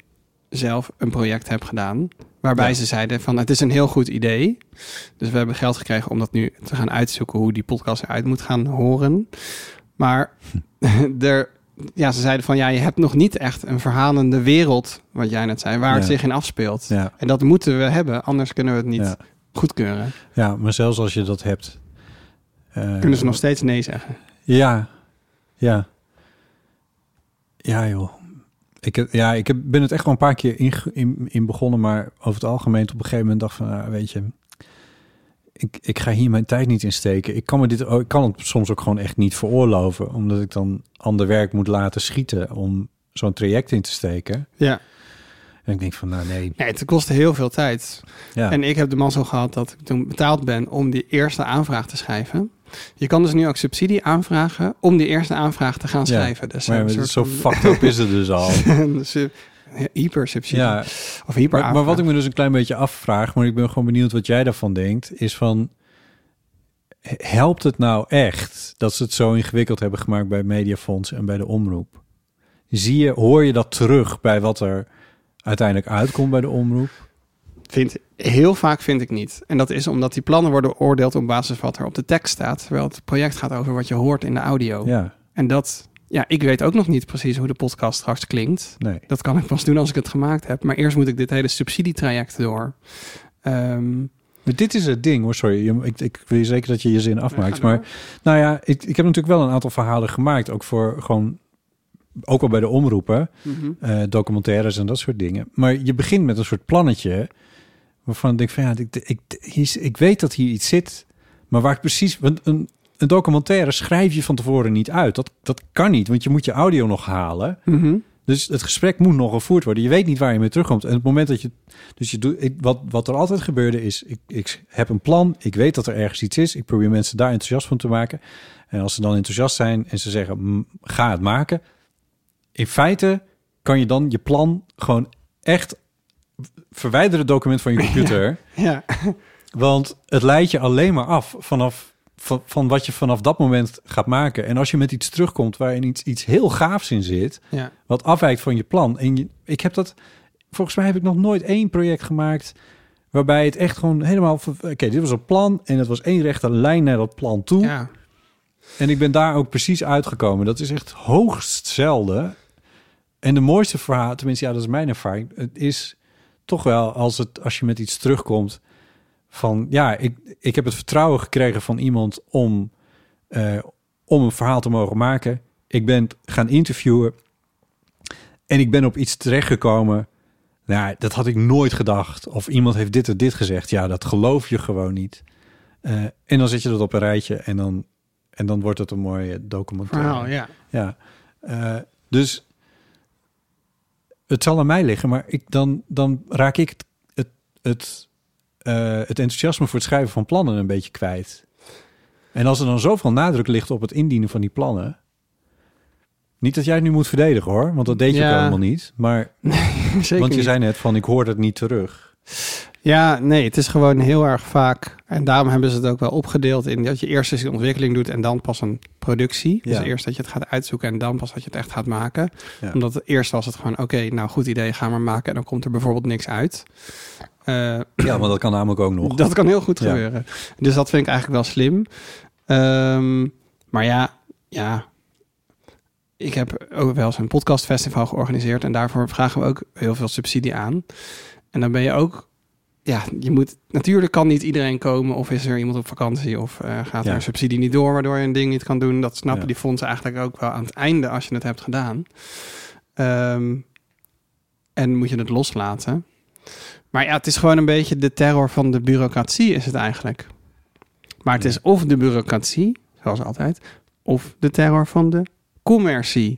zelf een project heb gedaan... waarbij Ja. ze zeiden van het is een heel goed idee... Dus we hebben geld gekregen om dat nu te gaan uitzoeken hoe die podcast eruit moet gaan horen. Maar er, ja, ze zeiden van ja, je hebt nog niet echt een verhalende wereld, wat jij net zei, waar het zich in afspeelt. Ja, En dat moeten we hebben, anders kunnen we het niet Ja. goedkeuren. ja, maar zelfs als je dat hebt... eh, Kunnen ze nog steeds nee zeggen. Ja, ja. Ja, joh. Ik, heb, ja, ik heb, ben het echt wel een paar keer in, in, in begonnen, maar over het algemeen op een gegeven moment dacht van, nou, weet je, ik, ik ga hier mijn tijd niet in steken. Ik kan, me dit, ik kan het soms ook gewoon echt niet veroorloven, omdat ik dan ander werk moet laten schieten om zo'n traject in te steken. Ja. En ik denk van, nou nee, Nee, het kostte heel veel tijd. ja, En ik heb de mazzel gehad dat ik toen betaald ben om die eerste aanvraag te schrijven. Je kan dus nu ook subsidie aanvragen om die eerste aanvraag te gaan Ja, schrijven. Dus maar ja, soort zo van- fucked up is het dus al. een hypersubsidie. Ja, Of hyper Maar, maar wat ik me dus een klein beetje afvraag, maar ik ben gewoon benieuwd wat jij daarvan denkt, is van helpt het nou echt dat ze het zo ingewikkeld hebben gemaakt bij Mediafonds en bij de omroep? Zie je, hoor je dat terug bij wat er uiteindelijk uitkomt bij de omroep? Vind, heel vaak vind ik niet. En dat is omdat die plannen worden beoordeeld op basis van wat er op de tekst staat. Terwijl het project gaat over wat je hoort in de audio. Ja, En dat, ja, ik weet ook nog niet precies hoe de podcast straks klinkt. nee. Dat kan ik pas doen als ik het gemaakt heb. Maar eerst moet ik dit hele subsidietraject door. Ehm, Maar dit is het ding hoor, sorry. Ik, ik wil je zeker dat je je zin afmaakt. maar nou ja, ik, ik heb natuurlijk wel een aantal verhalen gemaakt. Ook voor gewoon, ook al bij de omroepen. mhm. eh, documentaires en dat soort dingen. Maar je begint met een soort plannetje waarvan ik denk van ja, ik, ik, ik weet dat hier iets zit, maar waar ik precies want een, een documentaire schrijf je van tevoren niet uit. Dat, dat kan niet, want je moet je audio nog halen. Mhm. Dus het gesprek moet nog gevoerd worden. Je weet niet waar je mee terugkomt. En het moment dat je. Dus je doet. Ik, wat, wat er altijd gebeurde is. Ik, ik heb een plan. Ik weet dat er ergens iets is. Ik probeer mensen daar enthousiast van te maken. En als ze dan enthousiast zijn en ze zeggen: "Mm, ga het maken. In feite kan je dan je plan gewoon echt. Verwijder het document van je computer. Ja. Want het leidt je alleen maar af vanaf van, van wat je vanaf dat moment gaat maken. En als je met iets terugkomt waarin iets, iets heel gaafs in zit, ja. wat afwijkt van je plan. En je, ik heb dat, volgens mij heb ik nog nooit één project gemaakt waarbij het echt gewoon helemaal. Oké, dit was een plan en het was één rechte lijn naar dat plan toe. ja. En ik ben daar ook precies uitgekomen. Dat is echt hoogst zelden. En de mooiste verhaal, tenminste, ja, dat is mijn ervaring. Het is toch wel als, het, als je met iets terugkomt van... Ja, ik, ik heb het vertrouwen gekregen van iemand om, eh, om een verhaal te mogen maken. Ik ben gaan interviewen en ik ben op iets terechtgekomen... Nou, dat had ik nooit gedacht. Of iemand heeft dit en dit gezegd. Ja, dat geloof je gewoon niet. Eh, en dan zet je dat op een rijtje en dan, en dan wordt het een mooie documentaire. Verhaal, ja. Ja, eh, dus het zal aan mij liggen, maar ik, dan, dan raak ik het, het, het, eh, het enthousiasme voor het schrijven van plannen een beetje kwijt. En als er dan zoveel nadruk ligt op het indienen van die plannen. Niet dat jij het nu moet verdedigen hoor, want dat deed je Ja. ook helemaal niet. Maar Zeker want je niet. zei net van ik hoor het niet terug. Ja, nee, het is gewoon heel erg vaak. En daarom hebben ze het ook wel opgedeeld in dat je eerst eens een ontwikkeling doet en dan pas een productie. Dus eerst dat je het gaat uitzoeken en dan pas dat je het echt gaat maken. Ja. Omdat eerst was het gewoon, oké, nou goed idee, ga maar maken. En dan komt er bijvoorbeeld niks uit. Eh, Ja, maar dat kan namelijk ook nog. dat kan heel goed Ja. gebeuren. Dus dat vind ik eigenlijk wel slim. Ehm, maar ja, ja. Ik heb ook wel eens een podcastfestival georganiseerd. En daarvoor vragen we ook heel veel subsidie aan. En dan ben je ook... Ja, je moet... Natuurlijk kan niet iedereen komen. Of is er iemand op vakantie. Of eh, gaat Ja. er een subsidie niet door... waardoor je een ding niet kan doen. Dat snappen Ja. die fondsen eigenlijk ook wel aan het einde... als je het hebt gedaan. Ehm, en moet je het loslaten. Maar ja, het is gewoon een beetje de terror van de bureaucratie is het eigenlijk. Maar het is of de bureaucratie, zoals altijd, of de terror van de commercie.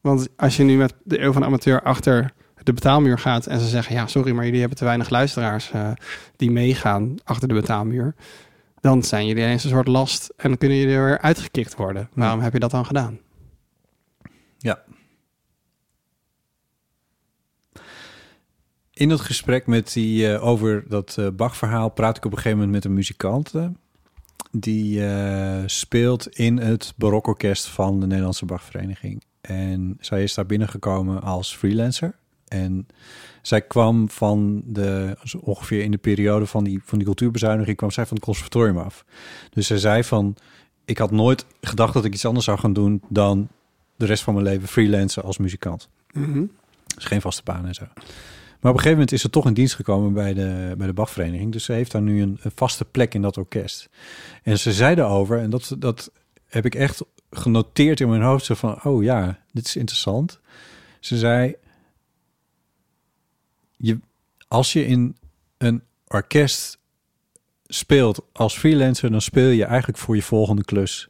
Want als je nu met de eeuw van amateur achter de betaalmuur gaat en ze zeggen, ja, sorry, maar jullie hebben te weinig luisteraars eh, die meegaan achter de betaalmuur, dan zijn jullie eens een soort last en dan kunnen jullie er weer uitgekikt worden. Waarom heb je dat dan gedaan? Ja. In het gesprek met die, eh, over dat eh, Bach-verhaal praat ik op een gegeven moment met een muzikant. die speelt in het barokorkest van de Nederlandse Bachvereniging. En zij is daar binnengekomen als freelancer. En zij kwam van de, ongeveer in de periode van die, van die cultuurbezuiniging, kwam zij van het conservatorium af. Dus zij zei van, ik had nooit gedacht dat ik iets anders zou gaan doen dan de rest van mijn leven freelancen als muzikant. Dus geen vaste baan en zo. Maar op een gegeven moment is ze toch in dienst gekomen bij de, bij de Bachvereniging. Dus ze heeft daar nu een, een vaste plek in dat orkest. En ze zei daarover, en dat, dat heb ik echt genoteerd in mijn hoofd. Zo van, oh ja, dit is interessant. Ze zei, je, als je in een orkest speelt als freelancer... dan speel je eigenlijk voor je volgende klus.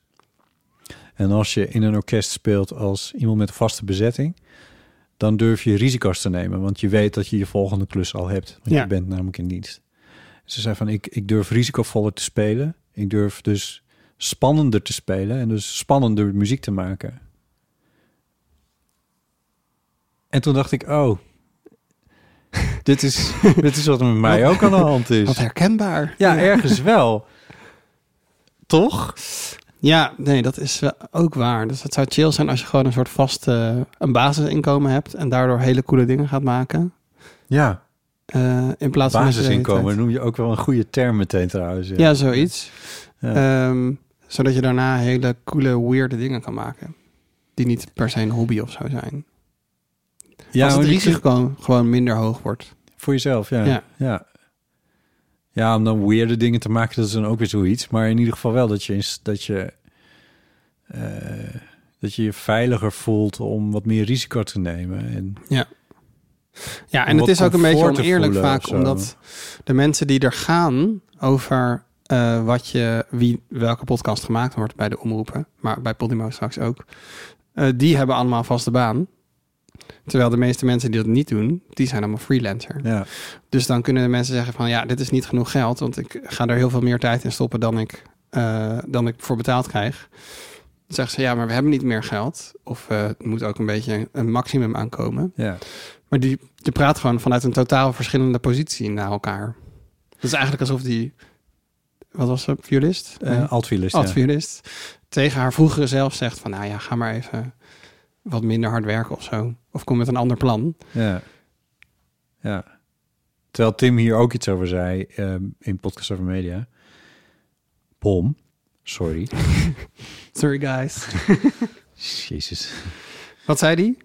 En als je in een orkest speelt als iemand met een vaste bezetting... dan durf je risico's te nemen. Want je weet dat je je volgende klus al hebt. Want Ja. je bent namelijk in dienst. Ze zei van, ik, ik durf risicovoller te spelen. Ik durf dus spannender te spelen. En dus spannender muziek te maken. En toen dacht ik, oh... dit, is, dit is wat er met mij ook aan de hand is. Wat herkenbaar. Ja, ergens wel. Toch? Ja, nee, dat is ook waar. Dus het zou chill zijn als je gewoon een soort vast eh, een basisinkomen hebt en daardoor hele coole dingen gaat maken. Ja, Eh, in plaats van basisinkomen noem je ook wel een goede term meteen trouwens. Ja, Ja, zoiets. Ja. Ehm, zodat je daarna hele coole, weirde dingen kan maken. Die niet per se een hobby of zo zijn. Ja, Als het risico gewoon minder hoog wordt. Voor jezelf, ja. Ja. ja. ja. om dan weirde dingen te maken, dat is dan ook weer zoiets. Maar in ieder geval wel dat je, dat je, eh, dat je je veiliger voelt om wat meer risico te nemen. En, Ja, Om en het is ook een beetje oneerlijk vaak, omdat de mensen die er gaan over eh, wat je, wie, welke podcast gemaakt wordt bij de omroepen, maar bij Podimo straks ook, eh, die hebben allemaal vaste baan. Terwijl de meeste mensen die dat niet doen, die zijn allemaal freelancer. ja. Dus dan kunnen de mensen zeggen van ja, dit is niet genoeg geld, want ik ga er heel veel meer tijd in stoppen dan ik, eh, dan ik voor betaald krijg. Dan zeggen ze ja, maar we hebben niet meer geld. Of eh, het moet ook een beetje een maximum aankomen. ja. Maar die, je praat gewoon vanuit een totaal verschillende positie naar elkaar. Het is eigenlijk alsof die, wat was ze, violist? Altviolist, ja. Alt-violist. Tegen haar vroegere zelf zegt van, nou ja, ga maar even wat minder hard werken of zo. Of kom met een ander plan. Ja. ja. Terwijl Tim hier ook iets over zei ehm, in Podcast Over Media. Pom, sorry. Sorry guys. Jezus. wat zei die?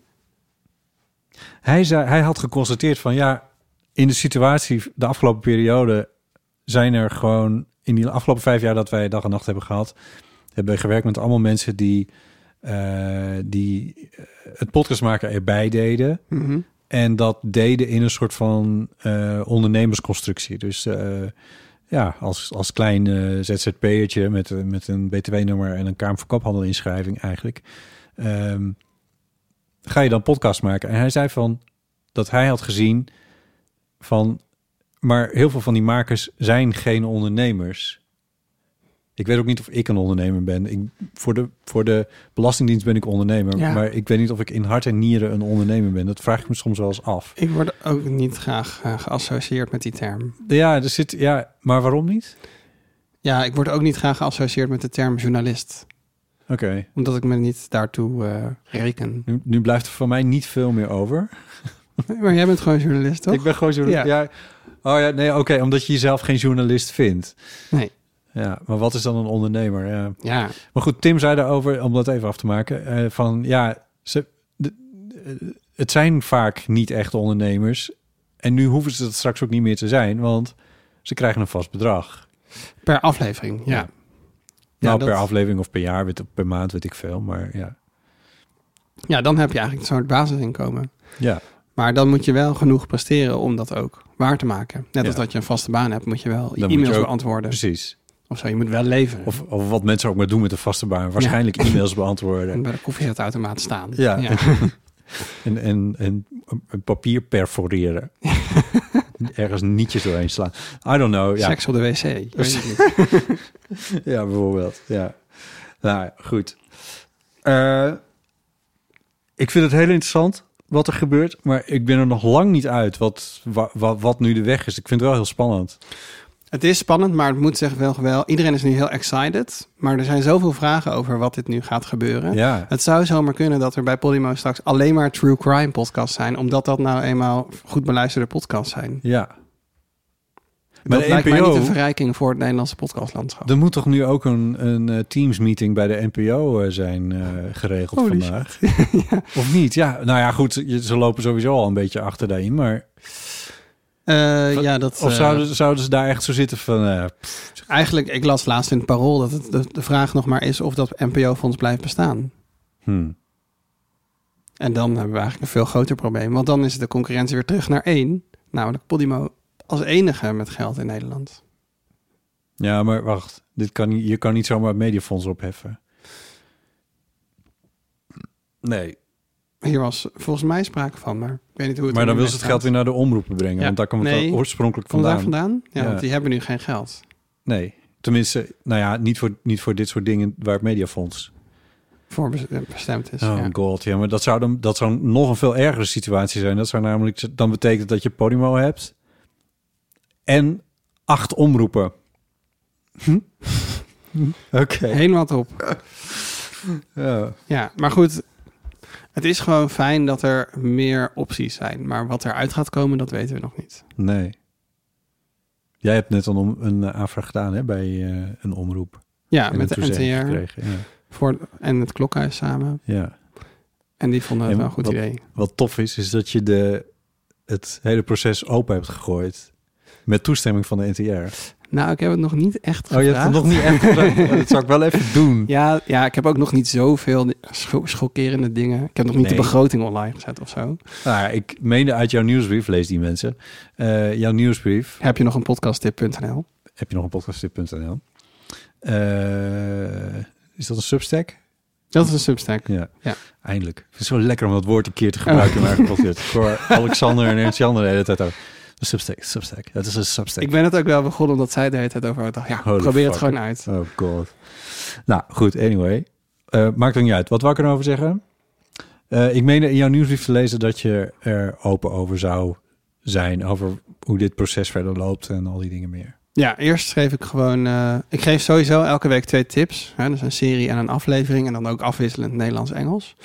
Hij, zei, hij had geconstateerd van ja, in de situatie de afgelopen periode zijn er gewoon in die afgelopen vijf jaar dat wij dag en nacht hebben gehad, hebben we gewerkt met allemaal mensen die, die eh, het podcast maken erbij deden. Mhm. En dat deden in een soort van eh, ondernemersconstructie. Dus eh, ja, als, als klein eh, ZZP'ertje met, eh, met een btw-nummer en een Kamer van Koophandelinschrijving eigenlijk. ehm, ga je dan podcast maken? En hij zei van dat hij had gezien van, maar heel veel van die makers zijn geen ondernemers. Ik weet ook niet of ik een ondernemer ben. Ik, voor, de, voor de Belastingdienst ben ik ondernemer. Ja. Maar ik weet niet of ik in hart en nieren een ondernemer ben. Dat vraag ik me soms wel eens af. Ik word ook niet graag eh, geassocieerd met die term. Ja, er zit, ja, maar waarom niet? Ja, ik word ook niet graag geassocieerd met de term journalist. Oké, Omdat ik me niet daartoe eh, reken. nu, nu blijft er voor mij niet veel meer over. Maar jij bent gewoon journalist, toch? Ik ben gewoon journalist. Ja. Oh ja, nee, oké, omdat je jezelf geen journalist vindt. Nee. Ja, maar wat is dan een ondernemer? Ja. Ja, Maar goed, Tim zei daarover, om dat even af te maken, eh, van ja, ze, de, eh, het zijn vaak niet echt ondernemers. En nu hoeven ze dat straks ook niet meer te zijn, want ze krijgen een vast bedrag. per aflevering. Ja. Ja. Ja, nou, dat- per aflevering of per jaar, weet, per maand weet ik veel, maar ja. ja, dan heb je eigenlijk een soort basisinkomen. Ja, Maar dan moet je wel genoeg presteren om dat ook waar te maken. Net als Ja. dat je een vaste baan hebt, moet je wel e-mails beantwoorden. Precies. Of zo, je moet wel leveren. Of, of wat mensen ook maar doen met een vaste baan. Waarschijnlijk e-mails beantwoorden. en bij de koffiezetautomaat staan. Ja. En, en, en een papier perforeren. Ergens nietjes doorheen slaan. I don't know. Ja, Seks op de wc. Ja bijvoorbeeld. Ja. Nou, goed. Eh, ik vind het heel interessant wat er gebeurt. Maar ik ben er nog lang niet uit wat, wa- wa- wat nu de weg is. Ik vind het wel heel spannend. Het is spannend, maar het moet zich wel wel. Iedereen is nu heel excited. Maar er zijn zoveel vragen over wat dit nu gaat gebeuren. Ja, Het zou zomaar kunnen dat er bij Podimo straks alleen maar true crime podcasts zijn. Omdat dat nou eenmaal goed beluisterde podcasts zijn. ja. Maar dat de lijkt mij NPO, niet een verrijking voor het Nederlandse podcastlandschap. er moet toch nu ook een, een eh, Teams-meeting bij de NPO eh, zijn eh, geregeld Holy vandaag? Of niet? Ja, nou ja, goed. Ze lopen sowieso al een beetje achter daarin. Maar Eh, ja, dat, of eh, zouden, zouden ze daar echt zo zitten van... eh, Eigenlijk, ik las laatst in het parool dat het de, de vraag nog maar is of dat NPO-fonds blijft bestaan. hmm, En dan hebben we eigenlijk een veel groter probleem. Want dan is de concurrentie weer terug naar één. Namelijk Podimo als enige met geld in Nederland. Ja, maar wacht. Dit kan, je kan niet zomaar het mediafonds opheffen. Nee, Hier was volgens mij sprake van, maar ik weet niet hoe het maar dan wil ze het geld weer naar de omroepen brengen. Ja. Want daar komt het Nee. oorspronkelijk Komt daar vandaan. vandaan? Ja, Ja. want die hebben nu geen geld. Nee, tenminste, nou ja, niet voor, niet voor dit soort dingen waar het mediafonds... Voor eh, bestemd is. Oh ja. god, ja, maar dat zou, dan, dat zou nog een veel ergere situatie zijn. Dat zou namelijk dan betekenen dat je Podimo hebt en acht omroepen. Hm? Oké. Helemaal top. Ja. Ja, maar goed. Het is gewoon fijn dat er meer opties zijn. Maar wat eruit gaat komen, dat weten we nog niet. Nee. Jij hebt net een, om- een eh, aanvraag gedaan hè, bij eh, een omroep. Ja, En met een de NTR gekregen, Ja. voor, en het Klokhuis samen. ja. En die vonden het En wel een goed wat- idee. Wat tof is, is dat je de, het hele proces open hebt gegooid. Met toestemming van de NTR. Nou, ik heb het nog niet echt Oh, je hebt gevraagd. het nog niet echt gedaan. Oh, Dat zou ik wel even doen. Ja, ja, ik heb ook nog niet zoveel scho- schokkerende dingen. Ik heb nog niet de begroting online gezet of zo. Nou ik meende uit jouw nieuwsbrief, lees die mensen. Eh, jouw nieuwsbrief. Heb je nog een podcasttip.nl? Heb je nog een podcasttip.nl? Eh is dat een substack? Dat is een substack. Ja. Ja. Eindelijk. Ik vind het zo lekker om dat woord een keer te gebruiken podcast. Ik hoor Alexander en Ernst-Jan de hele tijd over. Een substack, substack. Het is een substack. Ik ben het ook wel begonnen omdat zij de hele tijd over had. Ja, Holy probeer het gewoon uit. Oh god. Nou, goed, anyway. Eh, maakt er niet uit. Wat wou ik erover zeggen? Eh, ik meende in jouw nieuwsbrief te lezen dat je er open over zou zijn. Over hoe dit proces verder loopt en al die dingen meer. Ja, eerst schreef ik gewoon... eh, ik geef sowieso elke week twee tips. Hè, dus een serie en een aflevering. En dan ook afwisselend Nederlands-Engels.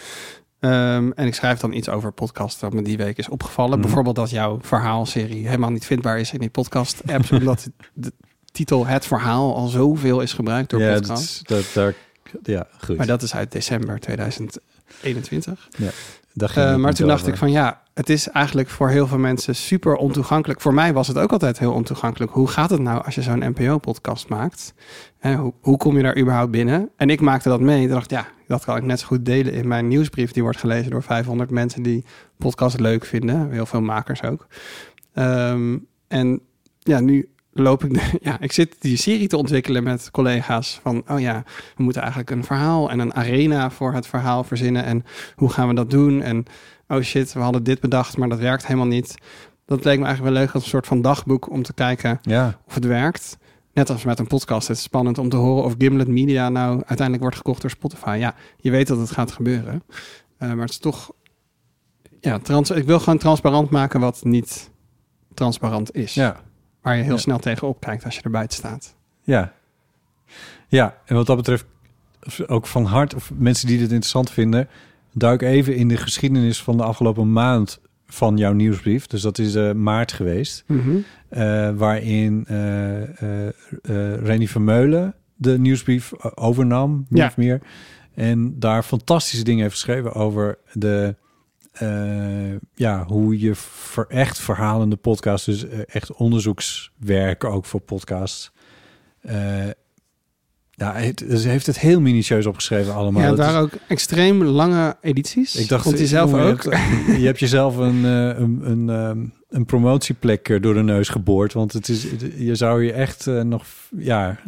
Ehm, en ik schrijf dan iets over podcast dat me die week is opgevallen. Mhm. Bijvoorbeeld dat jouw verhaalserie helemaal niet vindbaar is in die podcast-apps. omdat de titel Het Verhaal al zoveel is gebruikt door ja, podcast. dat, dat, daar, ja, goed. Maar dat is uit december 2021. Daar Eh, maar toen dacht over. ik van ja, het is eigenlijk voor heel veel mensen super ontoegankelijk. Voor mij was het ook altijd heel ontoegankelijk. Hoe gaat het nou als je zo'n NPO-podcast maakt? Hoe, hoe kom je daar überhaupt binnen? En ik maakte dat mee. Ik dacht, ja, dat kan ik net zo goed delen in mijn nieuwsbrief. Die wordt gelezen door 500 mensen die podcast leuk vinden. Heel veel makers ook. Ehm, en ja, nu loop ik... de- ja, ik zit die serie te ontwikkelen met collega's. Van, oh ja, we moeten eigenlijk een verhaal en een arena voor het verhaal verzinnen. En hoe gaan we dat doen? En oh shit, we hadden dit bedacht, maar dat werkt helemaal niet. Dat leek me eigenlijk wel leuk als een soort van dagboek om te kijken Ja, of het werkt. Net als met een podcast. Het is spannend om te horen of Gimlet Media nou uiteindelijk wordt gekocht door Spotify. Ja, je weet dat het gaat gebeuren. Eh, maar het is toch... Ja, trans ik wil gewoon transparant maken wat niet transparant is. ja, Waar je heel Ja. snel tegenop kijkt als je er buiten staat. ja. Ja, en wat dat betreft ook van hart, of mensen die dit interessant vinden, duik even in de geschiedenis van de afgelopen maand van jouw nieuwsbrief. Dus dat is eh, maart geweest. eh, waarin eh eh Reni Vermeulen de nieuwsbrief overnam, meer Ja. of meer. En daar fantastische dingen heeft geschreven over de... eh, ja, hoe je ver, echt verhalende podcasts, dus eh, echt onderzoekswerk ook voor podcasts, eh, Ja, ze heeft het heel minutieus opgeschreven allemaal. ja, is- waren ook extreem lange edities. ik dacht, Vond hij zelf ook. Je hebt, je hebt jezelf een, eh, een, een, ehm, een promotieplek eh, door de neus geboord. Want het is, je zou je echt eh, nog... Ja,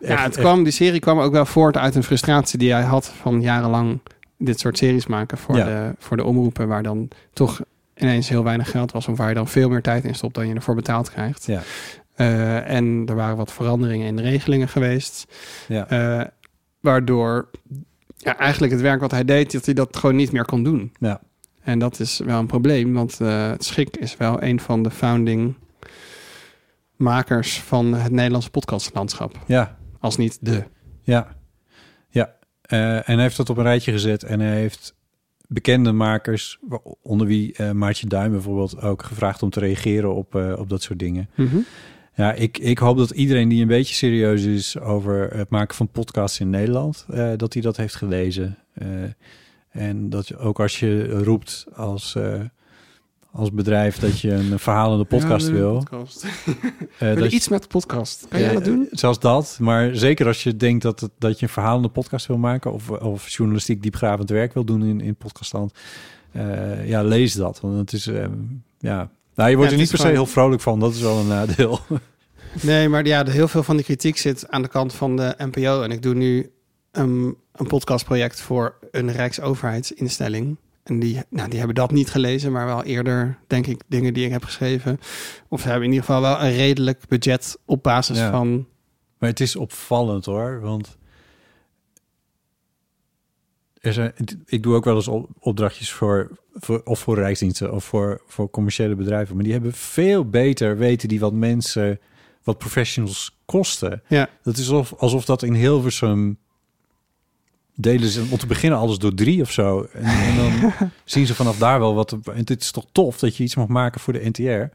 ja, het kwam, die serie kwam ook wel voort uit een frustratie die hij had van jarenlang dit soort series maken voor, Ja. de, voor de omroepen, waar dan toch ineens heel weinig geld was, of waar je dan veel meer tijd in stopt dan je ervoor betaald krijgt. Ja. Eh, en er waren wat veranderingen in de regelingen geweest, Ja. eh, waardoor ja, eigenlijk het werk wat hij deed, dat hij dat gewoon niet meer kon doen. Ja. En dat is wel een probleem, want het Schik is wel een van de founding makers van het Nederlandse podcastlandschap. ja, Als niet de. ja, en hij heeft dat op een rijtje gezet. En hij heeft bekende makers, onder wie eh Maartje Duin bijvoorbeeld, ook gevraagd om te reageren op, eh, op dat soort dingen. Ja, ik, ik hoop dat iedereen die een beetje serieus is over het maken van podcasts in Nederland, eh, dat hij dat heeft gelezen. Eh, en dat je, ook als je roept als, eh, als bedrijf dat je een verhalende podcast Ja, wil. podcast. eh, Wil je dat je- iets met de podcast? Kan jij eh, dat doen? Zelfs dat, maar zeker als je denkt dat, het, dat je een verhalende podcast wil maken of, of journalistiek diepgravend werk wil doen in, in podcastland, eh, ja, lees dat. Want het is, eh, ja, nou, je wordt Ja, er niet per se heel vrolijk van, dat is wel een nadeel. Nee, maar ja, heel veel van die kritiek zit aan de kant van de NPO. En ik doe nu een, een podcastproject voor een rijksoverheidsinstelling. En die, nou, die hebben dat niet gelezen, maar wel eerder, denk ik, dingen die ik heb geschreven. Of ze hebben in ieder geval wel een redelijk budget op basis Ja. van... Maar het is opvallend hoor, want er zijn, ik doe ook wel eens op- opdrachtjes voor, voor of voor rijksdiensten of voor, voor commerciële bedrijven, maar die hebben veel beter weten die wat mensen, wat professionals kosten. Ja. Dat is alsof, alsof dat in Hilversum delen ze om te beginnen alles door drie of zo. En, en dan zien ze vanaf daar wel wat. En het is toch tof dat je iets mag maken voor de NTR.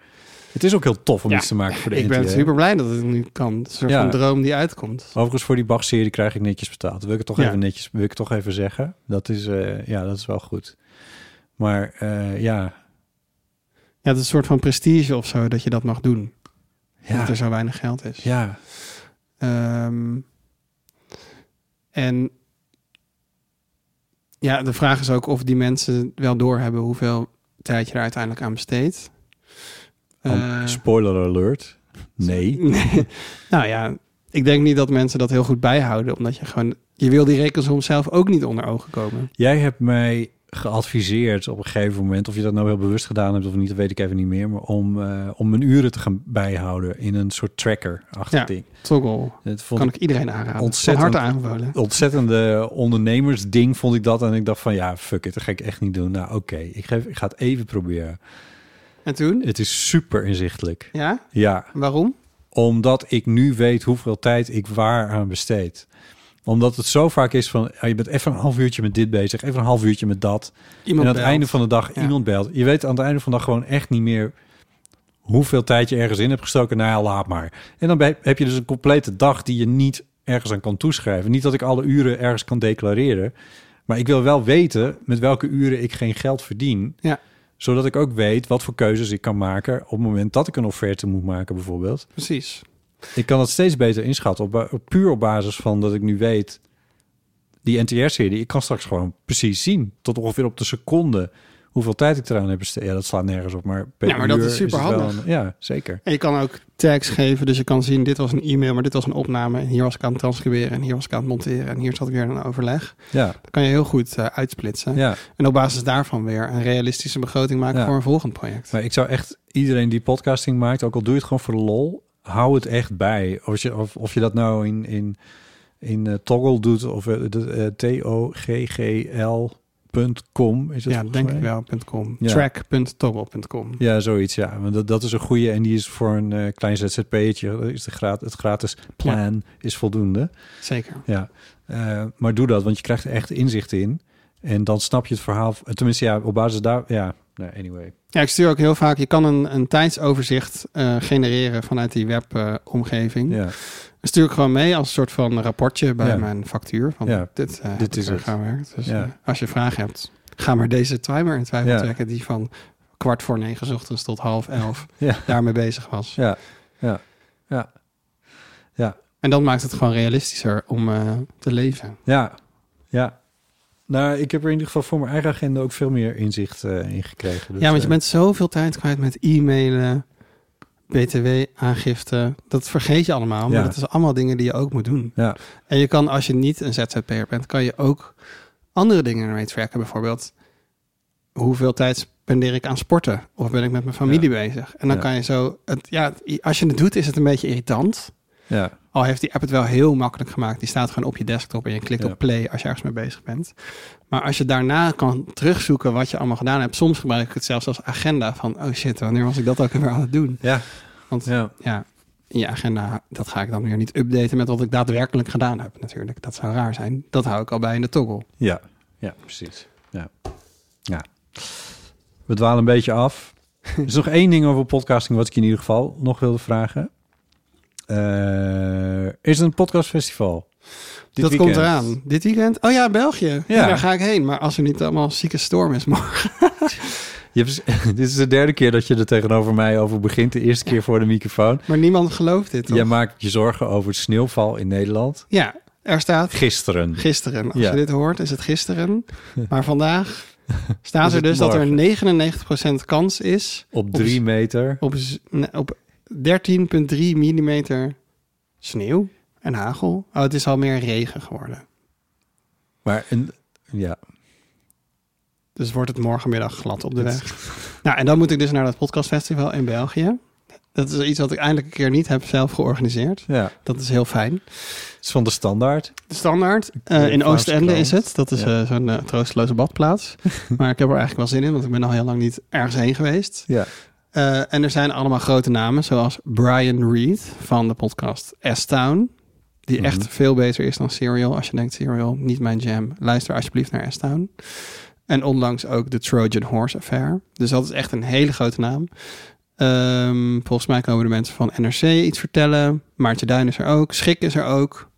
Het is ook heel tof om Ja, iets te maken voor de Ik NTR. ben super blij dat het nu kan. Het is een soort Ja. van droom die uitkomt. Overigens, voor die Bach-serie krijg ik netjes betaald. Dat wil ik het toch Ja. even netjes, wil ik het toch even zeggen. Dat is, eh, ja, dat is wel goed. Maar eh, ja, Ja, het is een soort van prestige of zo dat je dat mag doen. ja, Omdat er zo weinig geld is. ja, Ehm, en ja, de vraag is ook of die mensen wel doorhebben hoeveel tijd je er uiteindelijk aan besteedt. Eh, spoiler alert. Nee. nee. nou ja, ik denk niet dat mensen dat heel goed bijhouden, omdat je gewoon, je wil die rekensom zelf ook niet onder ogen komen. Jij hebt mij geadviseerd op een gegeven moment, of je dat nou heel bewust gedaan hebt of niet, dat weet ik even niet meer, maar om, eh, om mijn uren te gaan bijhouden in een soort tracker-achtig Ja. ding. Toggle Het vond kan ik iedereen aanraden. ontzettend- aanbevolen. ontzettende ondernemersding vond ik dat. En ik dacht van ja, fuck it, dat ga ik echt niet doen. Nou oké, ik, geef- ik ga het even proberen. En toen? Het is super inzichtelijk. Ja? Ja, Waarom? omdat ik nu weet hoeveel tijd ik waar aan besteed. Omdat het zo vaak is van, je bent even een half uurtje met dit bezig, even een half uurtje met dat. Iemand en aan het belt. einde van de dag Ja. iemand belt. Je weet aan het einde van de dag gewoon echt niet meer hoeveel tijd je ergens in hebt gestoken. Nou ja, laat maar. En dan heb je dus een complete dag die je niet ergens aan kan toeschrijven. Niet dat ik alle uren ergens kan declareren. Maar ik wil wel weten met welke uren ik geen geld verdien. Ja. Zodat ik ook weet wat voor keuzes ik kan maken op het moment dat ik een offerte moet maken bijvoorbeeld. Precies. Ik kan het steeds beter inschatten. Op, puur op basis van dat ik nu weet... die NTR-serie, ik kan straks gewoon precies zien... tot ongeveer op de seconde hoeveel tijd ik eraan heb besteed. Ja, dat slaat nergens op, maar per Ja, maar dat is wel een- ja, zeker. En je kan ook tags geven, dus je kan zien, dit was een e-mail, maar dit was een opname. En hier was ik aan het transcriberen en hier was ik aan het monteren en hier zat ik weer in een overleg. Ja, Dat kan je heel goed eh, uitsplitsen. ja. En op basis daarvan weer een realistische begroting maken Ja. voor een volgend project. Maar ik zou echt iedereen die podcasting maakt... ook al doe je het gewoon voor de lol... hou het echt bij. Of je, of, of je dat nou in, in, in eh, Toggle doet... of eh, de, eh, T-O-G-G-L.com is het ja, denk mij? ik wel. .com. Ja. Track.toggle.com. Ja, zoiets, ja. Want dat, dat is een goede en die is voor een eh, klein ZZP'tje. Is de graad, het gratis plan is voldoende. Zeker. Ja, Eh, maar doe dat, want je krijgt er echt inzicht in. En dan snap je het verhaal. Tenminste, ja, op basis daar... Ja, nee, anyway. Ja, ik stuur ook heel vaak, je kan een, een tijdsoverzicht eh, genereren vanuit die webomgeving. Ja, Dat stuur ik gewoon mee als een soort van rapportje bij Ja. mijn factuur. Van Ja, dit, eh, dit is er het. gewerkt. Dus Ja. eh, als je vragen hebt, ga maar deze timer in twijfel Ja. trekken. Die van kwart voor negen 's ochtends tot half elf Ja. daarmee bezig was. ja, ja, ja. Ja, En dat maakt het gewoon realistischer om te leven. Ja, ja. Nou, ik heb er in ieder geval voor mijn eigen agenda ook veel meer inzicht eh, in gekregen. Dus, ja, want je eh, bent zoveel tijd kwijt met e-mailen, btw-aangifte. Dat vergeet je allemaal, maar Ja. dat is allemaal dingen die je ook moet doen. Ja. En je kan, als je niet een ZZP'er bent, kan je ook andere dingen ermee tracken. Bijvoorbeeld, hoeveel tijd spendeer ik aan sporten? Of ben ik met mijn familie bezig? En dan kan je zo... Het, ja, als je het doet, is het een beetje irritant. Ja, Al heeft die app het wel heel makkelijk gemaakt. Die staat gewoon op je desktop en je klikt Ja. op play als je ergens mee bezig bent. Maar als je daarna kan terugzoeken wat je allemaal gedaan hebt. Soms gebruik ik het zelfs als agenda van... oh shit, wanneer was ik dat ook weer aan het doen? ja, Want ja. ja, in je agenda, dat ga ik dan weer niet updaten met wat ik daadwerkelijk gedaan heb natuurlijk. Dat zou raar zijn. Dat hou ik al bij in de toggle. Ja, ja precies. Ja. ja. We dwalen een beetje af. Er is nog één ding over podcasting wat ik in ieder geval nog wilde vragen. Eh, is het een podcastfestival? Dit dat weekend? komt eraan. Dit weekend? Oh ja, België. Ja. Ja. daar ga ik heen. Maar als er niet allemaal zieke storm is morgen. Je hebt, dit is de derde keer dat je er tegenover mij over begint. De eerste keer voor de microfoon. Maar niemand gelooft dit, toch? Jij maakt je zorgen over het sneeuwval in Nederland. Ja, er staat Gisteren. gisteren. Als Ja. je dit hoort, is het gisteren. Maar vandaag staat er dus dat er morgen? 99% kans is Op drie meter. op, op 13,3 millimeter sneeuw en hagel. Oh, het is al meer regen geworden. Maar een, ja, Dus wordt het morgenmiddag glad op de weg. Nou, en dan moet ik dus naar dat podcastfestival in België. Dat is iets wat ik eindelijk een keer niet heb zelf georganiseerd. ja. Dat is heel fijn. Het is van de standaard. De standaard. Eh, in Oostende is het. Dat is Ja. eh, zo'n eh, troosteloze badplaats. maar ik heb er eigenlijk wel zin in, want ik ben al heel lang niet ergens heen geweest. Ja. Eh, en er zijn allemaal grote namen, zoals Brian Reed van de podcast S-Town. Die Mhm. echt veel beter is dan Serial. Als je denkt, Serial, niet mijn jam. Luister alsjeblieft naar S-Town. En onlangs ook de Trojan Horse Affair. Dus dat is echt een hele grote naam. Ehm, volgens mij komen de mensen van NRC iets vertellen. Maartje Duin is er ook. Schik is er ook.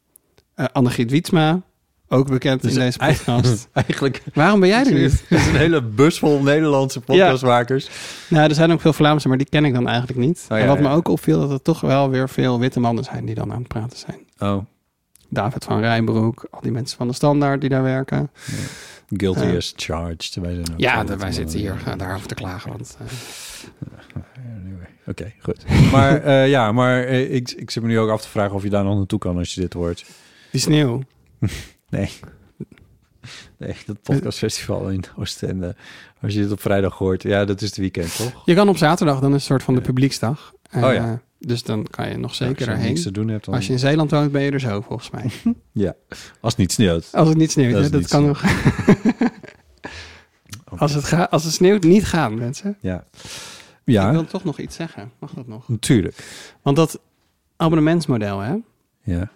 Uh, Annegriet Wietsma, ook bekend Dus in deze podcast. Eigenlijk Waarom ben jij er niet? Het is een hele bus vol Nederlandse podcastmakers. Nou, er zijn ook veel Vlaamse, maar die ken ik dan eigenlijk niet. Oh, ja, en wat ja. me ook opviel, dat er toch wel weer veel witte mannen zijn die dan aan het praten zijn. Oh, David van Rijnbroek, al die mensen van de Standaard die daar werken. guilty Ja. as charged. Wij zijn Ja, wij zitten hier uh, daarover te klagen. Want, uh... Anyway. Oké, goed. Maar uh, ja, maar uh, ik, ik zit me nu ook af te vragen of je daar nog naartoe kan als je dit hoort. Die sneeuw. Nee. Nee, dat podcastfestival in Oostende. Als je dit op vrijdag hoort. Ja, dat is het weekend, toch? Je kan op zaterdag, dan is het een soort van de publieksdag. Oh ja. Uh, dus dan kan je nog zeker ja, als je erheen. niks te doen hebt, dan... Als je in Zeeland woont, ben je er zo, volgens mij. ja, als het niet sneeuwt. Als het niet sneeuwt, Dat hè, is dat niet kan nog. als, het ga, als het sneeuwt, niet gaan, mensen. Ja. Ik Ja, wil toch nog iets zeggen. Mag dat nog? natuurlijk. Want dat abonnementsmodel, hè? Ja.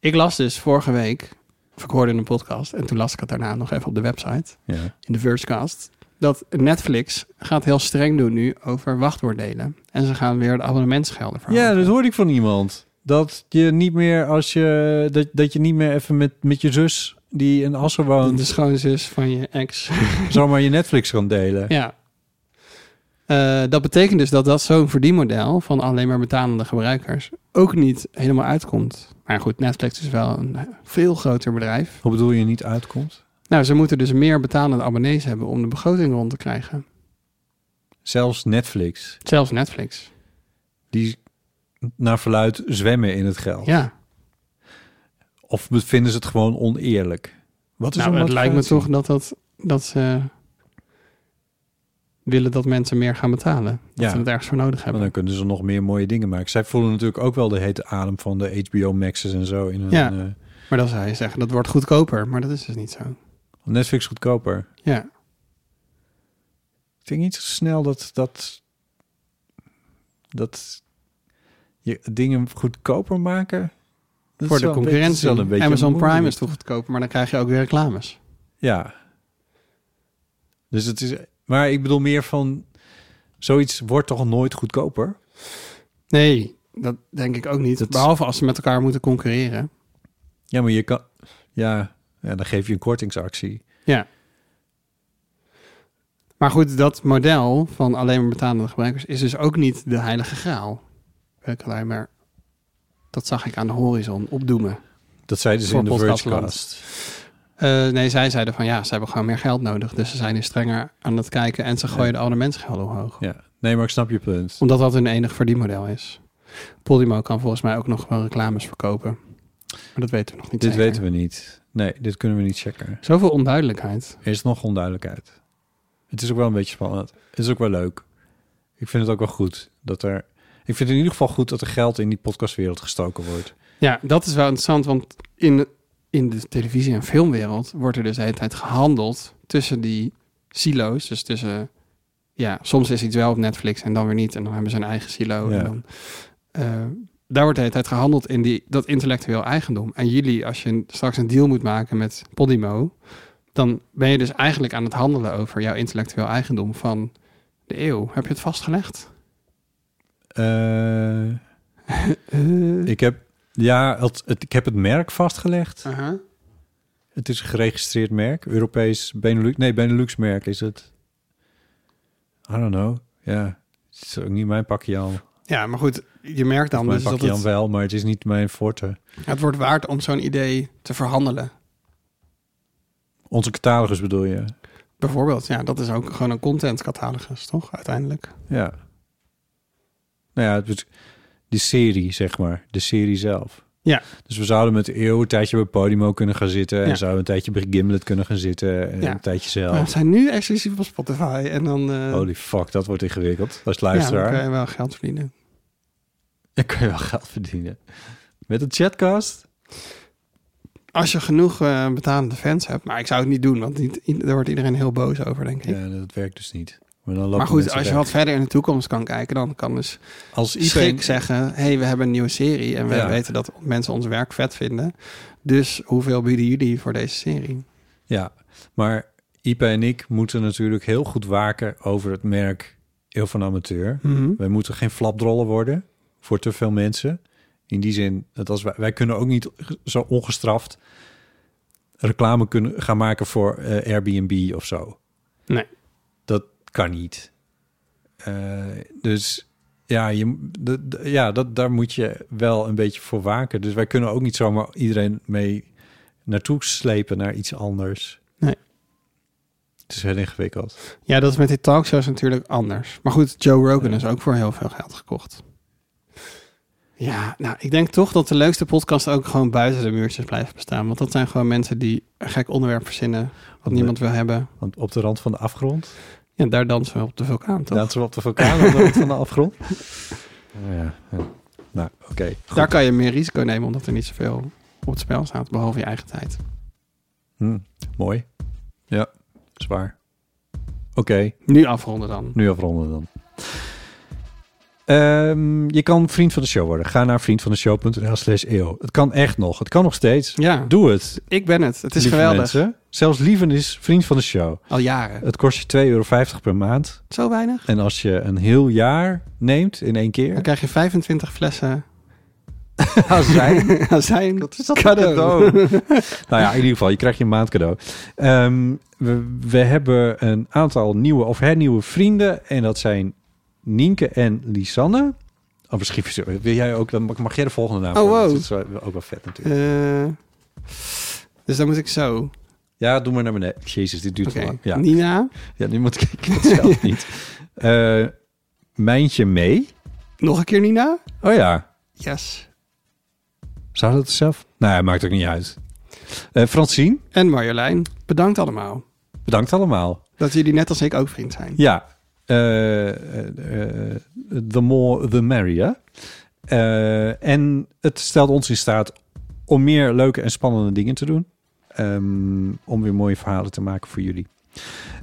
Ik las dus vorige week, of ik hoorde in een podcast, en toen las ik het daarna nog even op de website, Ja. in de Vergecast, dat Netflix gaat heel streng doen nu over wachtwoorddelen. En ze gaan weer de abonnementsgelden verhogen. Ja, dat hoorde ik van iemand. Dat je niet meer als je dat, dat je niet meer even met, met je zus die in Assen woont, De schoonzus van je ex. zomaar je Netflix kan delen. ja. Uh, dat betekent dus dat dat zo'n verdienmodel van alleen maar betalende gebruikers ook niet helemaal uitkomt. Maar goed, Netflix is wel een veel groter bedrijf. Hoe bedoel je niet uitkomt? Nou, ze moeten dus meer betalende abonnees hebben om de begroting rond te krijgen. Zelfs Netflix, Zelfs Netflix. die naar verluid zwemmen in het geld. Ja. Of vinden ze het gewoon oneerlijk? Wat is Nou, het lijkt me toch dat, dat, dat ze willen dat mensen meer gaan betalen. Dat Ja. ze het ergens voor nodig hebben. dan kunnen ze nog meer mooie dingen maken. Zij voelen natuurlijk ook wel de hete adem van de HBO Max's en zo. In Ja. eh, Maar dan zou je zeggen, dat wordt goedkoper. Maar dat is dus niet zo. Netflix goedkoper. Ja. Ik denk niet zo snel dat dat dat je dingen goedkoper maken. Dat voor de een beetje- concurrentie. een beetje Amazon Prime is toch goedkoper, maar dan krijg je ook weer reclames. Ja. Dus het is, maar ik bedoel meer van, zoiets wordt toch nooit goedkoper? Nee, dat denk ik ook niet. Dat- Behalve als ze met elkaar moeten concurreren. Ja, maar je kan, ja, ja dan geef je een kortingsactie. Ja. Maar goed, dat model van alleen maar betalende gebruikers is dus ook niet de heilige graal. Alleen maar Dat zag ik aan de horizon opdoemen. Dat zeiden ze in de Podcastland. Eh, nee, zij zeiden van ja, ze hebben gewoon meer geld nodig. Dus ze zijn nu strenger aan het kijken en ze gooien de abonnementsgelden omhoog. Ja, nee, maar ik snap je punt. Omdat dat hun enig verdienmodel is. Podimo kan volgens mij ook nog wel reclames verkopen. Maar dat weten we nog niet Dit zeker. weten we niet. Nee, dit kunnen we niet checken. Zoveel onduidelijkheid. Er is nog onduidelijkheid. Het is ook wel een beetje spannend. Het is ook wel leuk. Ik vind het ook wel goed dat er... Ik vind het in ieder geval goed dat er geld in die podcastwereld gestoken wordt. Ja, dat is wel interessant, want in, in de televisie- en filmwereld wordt er dus de hele tijd gehandeld tussen die silo's. Dus tussen, ja, soms is iets wel op Netflix en dan weer niet. En dan hebben ze een eigen silo. Ja. En dan, eh, daar wordt de hele tijd gehandeld in die, dat intellectueel eigendom. En jullie, als je straks een deal moet maken met Podimo, dan ben je dus eigenlijk aan het handelen over jouw intellectueel eigendom van de eeuw. Heb je het vastgelegd? Eh, ik heb... Ja, het, het- ik heb het merk vastgelegd. Het is een geregistreerd merk. Europees Benelux... Nee, Benelux merk is het. I don't know. Ja, het is ook niet mijn pakje aan. Ja, maar goed, je merkt dan mijn dus dat pakje aan het, wel, maar het is niet mijn forte. het wordt waard om zo'n idee te verhandelen. Onze catalogus bedoel je? Bijvoorbeeld, ja, dat is ook gewoon een contentcatalogus, toch? Uiteindelijk. Ja. Nou ja, het die serie, zeg maar. De serie zelf. Ja. Dus we zouden met de eeuw een tijdje bij Podimo kunnen gaan zitten. En Ja. zouden een tijdje bij Gimlet kunnen gaan zitten. En Ja. een tijdje Maar we zelf. zijn nu exclusief op Spotify en dan, eh Holy fuck, dat wordt ingewikkeld. Als ja, dan luisteraar. kan je wel geld verdienen. Dan kun je wel geld verdienen. Met een chatcast? Als je genoeg eh, betalende fans hebt, maar ik zou het niet doen, want niet, daar wordt iedereen heel boos over, denk ik. Ja, dat werkt dus niet. Maar, dan maar goed, als je weg. wat verder in de toekomst kan kijken, dan kan dus Als iedereen zeggen, hey, we hebben een nieuwe serie en we Ja. weten dat mensen ons werk vet vinden. Dus hoeveel bieden jullie voor deze serie? Ja, maar Ipe en ik moeten natuurlijk heel goed waken over het merk Eeuw van Amateur. Mhm. Wij moeten geen flapdrollen worden voor te veel mensen. In die zin, dat als wij, wij kunnen ook niet zo ongestraft reclame kunnen gaan maken voor eh, Airbnb of zo. Nee. Dat kan niet. Eh, dus ja, je, de, de- ja dat, daar moet je wel een beetje voor waken. Dus wij kunnen ook niet zomaar iedereen mee naartoe slepen naar iets anders. Nee. Het is heel ingewikkeld. Ja, dat is met die talkshows natuurlijk anders. Maar goed, Joe Rogan is ook voor heel veel geld gekocht. Ja, nou, ik denk toch dat de leukste podcast ook gewoon buiten de muurtjes blijft bestaan. Want dat zijn gewoon mensen die een gek onderwerp verzinnen wat niemand wil hebben. Want op de rand van de afgrond. Ja, daar dansen we op de vulkaan, toch? Dansen we op de vulkaan op de rand van de afgrond. Oh ja, ja. Nou, oké. Daar kan je meer risico nemen, omdat er niet zoveel op het spel staat, behalve je eigen tijd. Hm, mooi. Ja, zwaar. Oké, Nu afronden dan. nu afronden dan. Ehm, je kan vriend van de show worden. Ga naar vriendvandeshow.nl slash eeuw. Het kan echt nog. Het kan nog steeds. Ja, Doe het. ik ben het. Het is lieve geweldig. mensen. Zelfs Lieven is vriend van de show. Al jaren. Het kost je 2,50 euro per maand. Zo weinig? En als je een heel jaar neemt in één keer... Dan krijg je 25 flessen azijn. azijn. Wat is dat cadeau? nou ja, in ieder geval, je krijgt je maand cadeau. Ehm, we, we hebben een aantal nieuwe of hernieuwe vrienden. En dat zijn Nienke en Lisanne. Oh, misschien wil jij ook, dan mag- jij de volgende naam Oh, wow. Dat is ook wel vet natuurlijk. Eh, dus dan moet ik zo. Ja, doe maar naar beneden. Jezus, dit duurt te lang. Ja, Nina. ja nu moet ik het zelf niet. Eh Mijntje mee. Nog een keer Nina. Oh ja, Yes. zou dat zelf? Nou ja, maakt ook niet uit. Eh Francine, En Marjolein. Bedankt allemaal. bedankt allemaal. Dat jullie net als ik ook vriend zijn. Ja, the more the merrier. Eh, en het stelt ons in staat om meer leuke en spannende dingen te doen. Ehm, om weer mooie verhalen te maken voor jullie.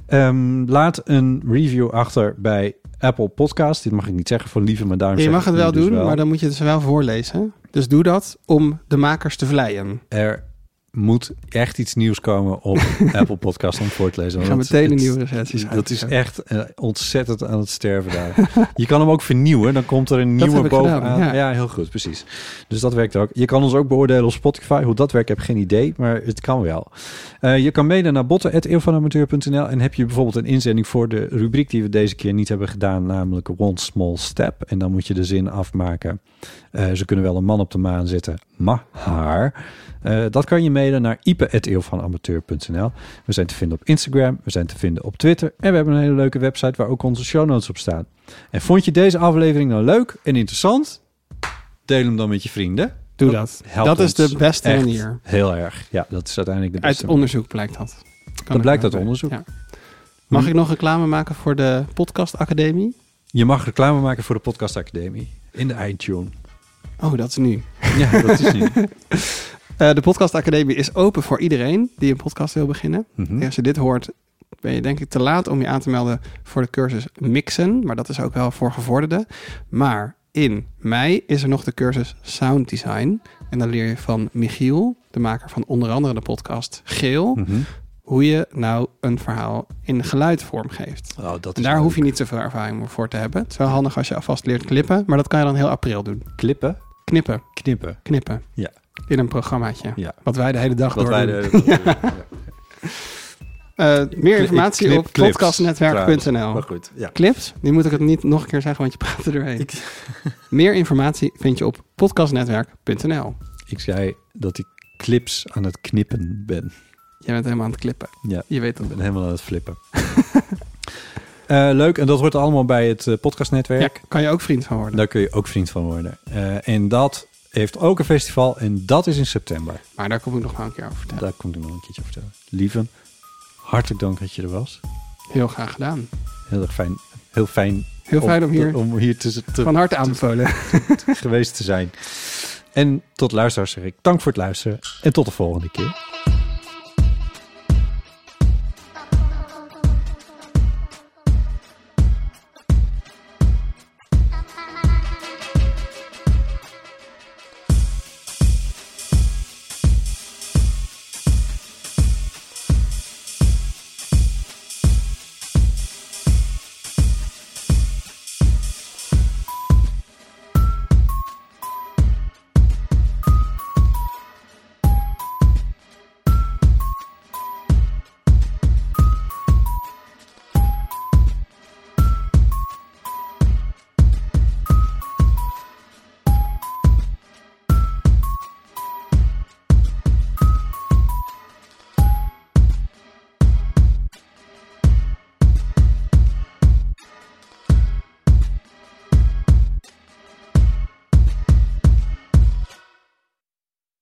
Ehm, laat een review achter bij Apple Podcast. Dit mag ik niet zeggen van lieve, maar daarom je mag het wel dus doen, maar dan moet je het wel voorlezen. Dus doe dat om de makers te vleien. Er moet echt iets nieuws komen op Apple Podcast om voor te lezen. Ik ga meteen een nieuwe recensies Dat is echt eh, ontzettend aan het sterven daar. je kan hem ook vernieuwen, dan komt er een Dat nieuwe bovenaan. ja. ja. heel goed, precies. Dus dat werkt ook. Je kan ons ook beoordelen op Spotify. Hoe dat werkt, heb ik geen idee, maar het kan wel. Eh, je kan mailen naar botten.eeuwvanamateur.nl en heb je bijvoorbeeld een inzending voor de rubriek die we deze keer niet hebben gedaan, namelijk One Small Step. En dan moet je de zin afmaken. Eh, ze kunnen wel een man op de maan zetten, maar... Eh, dat kan je mailen naar ipe.eeuwvanamateur.nl. We zijn te vinden op Instagram, we zijn te vinden op Twitter... en we hebben een hele leuke website waar ook onze show notes op staan. En vond je deze aflevering nou leuk en interessant? Deel hem dan met je vrienden. Doe dat. helpt Dat is de beste echt manier. Heel erg. Ja, dat is uiteindelijk de Uit beste. onderzoek blijkt dat. Kan Dat blijkt uit onderzoek. Ja. Mag ik nog reclame maken voor de Podcast Academie? Je mag reclame maken voor de Podcast Academie in de iTunes. Oh, dat is nu. Ja, dat is niet. Eh, de Podcast Academie is open voor iedereen die een podcast wil beginnen. Mhm. Als je dit hoort, ben je denk ik te laat om je aan te melden voor de cursus Mixen. Maar dat is ook wel voor gevorderden. Maar in mei is er nog de cursus Sound Design. En dan leer je van Michiel, de maker van onder andere de podcast Geel, Mhm. hoe je nou een verhaal in geluid vormgeeft. Oh, dat En daar hoef je niet zoveel ervaring voor te hebben. Het is wel handig als je alvast leert klippen, maar dat kan je dan heel april doen. Klippen, Knippen, knippen. knippen. Ja. In een programmaatje. Ja. Wat wij de hele dag Wat door wij doen. de, meer informatie op podcastnetwerk.nl. goed. Clips? Nu moet ik het niet nog een keer zeggen, want je praat er doorheen. Ik- Meer informatie vind je op podcastnetwerk.nl. Ik zei dat ik clips aan het knippen ben. Jij bent helemaal aan het klippen. Ja, Je weet ik dat. ben helemaal aan het flippen. Eh, leuk, en dat hoort allemaal bij het eh, podcastnetwerk. Ja, kan je ook vriend van worden. Daar kun je ook vriend van worden. Eh, en dat heeft ook een festival en dat is in september. Maar daar kom ik nog wel een keer over vertellen. Daar kom ik nog een keertje over vertellen. Lieve, hartelijk dank dat je er was. Heel graag gedaan. Heel erg fijn. Heel fijn, Heel fijn om hier om hier te, te- van harte aanbevolen. geweest te zijn. En tot luisteraars zeg ik dank voor het luisteren en tot de volgende keer.